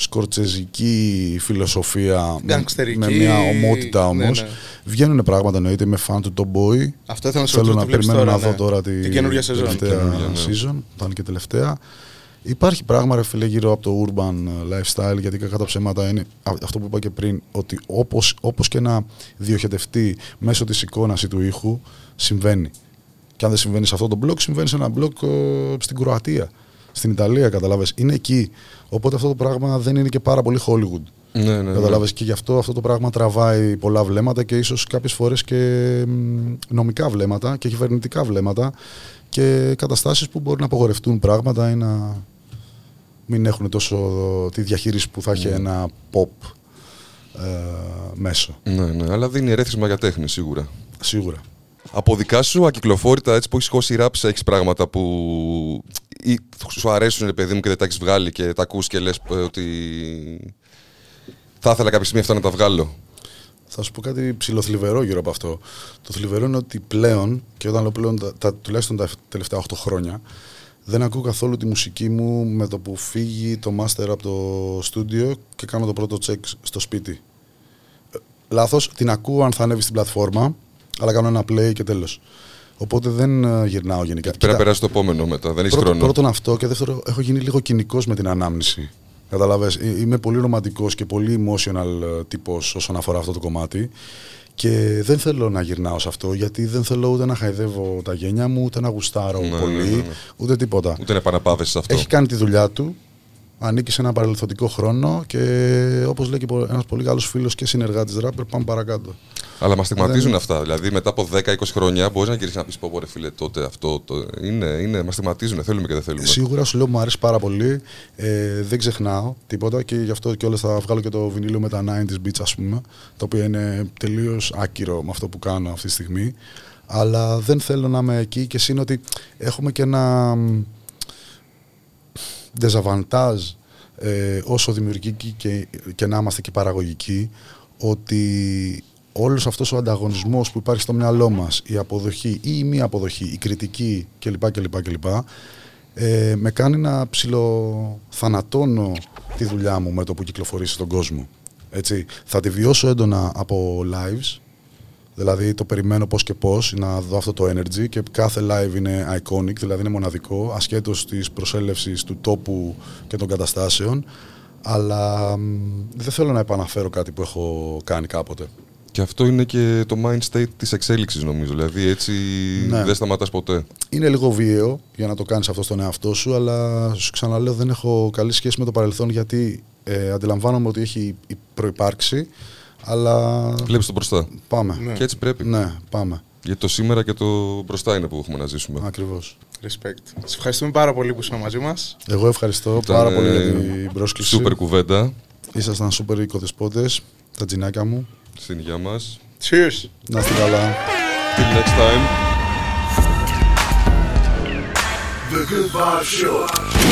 σκορτσεζική φιλοσοφία με, Γκανγκστερική, με μια ομότητα ναι, όμως. ναι. Βγαίνουν πράγματα εννοείται, είμαι fan του Tom Boy. Αυτό ήθελα να σου Θέλω ρωτήσω, να τι βλέπεις περιμένω τώρα, να ναι. δω τώρα τη Την καινούργια σεζόν. τελευταία Καινούργια, ναι. season, θα είναι και τελευταία. Υπάρχει πράγμα ρε φίλε γύρω από το urban lifestyle γιατί κακά τα ψέματα είναι α- αυτό που είπα και πριν ότι όπως, όπως και να διοχετευτεί μέσω της εικόνας ή του ήχου συμβαίνει. Και αν δεν συμβαίνει σε αυτό το blog, συμβαίνει σε ένα blog ε, στην Κροατία, στην Ιταλία, καταλάβες. Είναι εκεί. Οπότε αυτό το πράγμα δεν είναι και πάρα πολύ Hollywood. Ναι, ναι, ναι. Καταλάβες και γι' αυτό αυτό το πράγμα τραβάει πολλά βλέμματα και ίσως κάποιες φορές και μ, νομικά βλέμματα και κυβερνητικά βλέμματα και καταστάσεις που μπορεί να απογορευτούν πράγματα ή να μην έχουν τόσο τη διαχείριση που θα έχει ένα pop ε, μέσο. Ναι, ναι, αλλά δίνει ερέθισμα για τέχνη σίγουρα. Σίγουρα. Από δικά σου ακυκλοφόρητα έτσι που έχεις χώσει ράψα, έχεις πράγματα που ή σου αρέσουν, ρε παιδί μου, και δεν τα έχεις βγάλει και τα ακούς και λες ότι θα ήθελα κάποια στιγμή αυτά να τα βγάλω. Θα σου πω κάτι ψηλοθλιβερό γύρω από αυτό. Το θλιβερό είναι ότι πλέον, και όταν λέω πλέον, τα, τα- τουλάχιστον τα τελευταία 8 χρόνια, δεν ακούω καθόλου τη μουσική μου με το που φύγει το master από το στούντιο και κάνω το πρώτο check στο σπίτι. Ε, Λάθος, την ακούω αν θα ανέβει στην πλατφόρμα, αλλά κάνω ένα play και τέλος. Οπότε δεν ε, γυρνάω γενικά. Πρέπει να Κοίτα, περάσει το επόμενο μετά. Δεν έχεις Πρώτο, χρόνο. πρώτον αυτό και δεύτερο, έχω γίνει λίγο κοινικός με την ανάμνηση. Καταλαβες, Ε, είμαι πολύ ρομαντικός και πολύ emotional ε, τύπος όσον αφορά αυτό το κομμάτι και δεν θέλω να γυρνάω σε αυτό γιατί δεν θέλω ούτε να χαϊδεύω τα γένια μου, ούτε να γουστάρω Ναι, πολύ, ναι, ναι. ούτε τίποτα. Ούτε να επαναπάβεσαι σε αυτό. Έχει κάνει τη δουλειά του, ανήκει σε ένα παρελθοντικό χρόνο και όπως λέει και πο- ένας πολύ καλός φίλος και συνεργάτης ράπερ, πάμε παρακάτω. Αλλά μας στιγματίζουν Δεν- αυτά. Δηλαδή μετά από 10-20 χρόνια μπορείς να γυρίσεις να πεις πω, πω, ρε φίλε, τότε αυτό. Το... Είναι, είναι, μας στιγματίζουν. Θέλουμε και δεν θέλουμε. Σίγουρα σου λέω μου αρέσει πάρα πολύ. Ε, δεν ξεχνάω τίποτα και γι' αυτό και όλα θα βγάλω και το βινίλιο με τα 90s beats, ας πούμε, το οποίο είναι τελείως άκυρο με αυτό που κάνω αυτή τη στιγμή. Αλλά δεν θέλω να είμαι εκεί και είναι ότι έχουμε και ένα μ, desavantage ε, όσο δημιουργικοί και, και να είμαστε και παραγωγικοί ότι όλος αυτός ο ανταγωνισμός που υπάρχει στο μυαλό μας η αποδοχή ή η μη αποδοχή, η κριτική κλπ. κλπ, κλπ ε, με κάνει να ψιλοθανατώνω τη δουλειά μου με το που κυκλοφορήσει στον κόσμο. Έτσι, θα τη βιώσω έντονα από lives, δηλαδή το περιμένω πώς και πώς να δω αυτό το energy και κάθε live είναι iconic, δηλαδή είναι μοναδικό, ασχέτως της προσέλευσης του τόπου και των καταστάσεων, αλλά μ, δεν θέλω να επαναφέρω κάτι που έχω κάνει κάποτε. Και Και αυτό είναι και το mind state της εξέλιξης νομίζω. Δηλαδή έτσι Ναι. δεν σταματάς ποτέ. Είναι λίγο βίαιο για να το κάνεις αυτό στον εαυτό σου, αλλά σου ξαναλέω δεν έχω καλή σχέση με το παρελθόν γιατί ε, αντιλαμβάνομαι ότι έχει προϋπάρξει, αλλά Βλέπεις το μπροστά. πάμε. Ναι. Και έτσι πρέπει. Ναι, πάμε. Γιατί το σήμερα και το μπροστά είναι που έχουμε να ζήσουμε. Ακριβώς. Respect. Σε ευχαριστούμε πάρα πολύ που ήσουν μαζί μας. Εγώ ευχαριστώ Ήταν, πάρα πολύ ε, για την πρόσκληση. Σούπερ κουβέντα Ήσασταν σούπερ οικοδεσπότες, τα τζινάκια μου. στην υγεία μας. Cheers! Να είστε καλά. Till next time. The Good Vibe Show.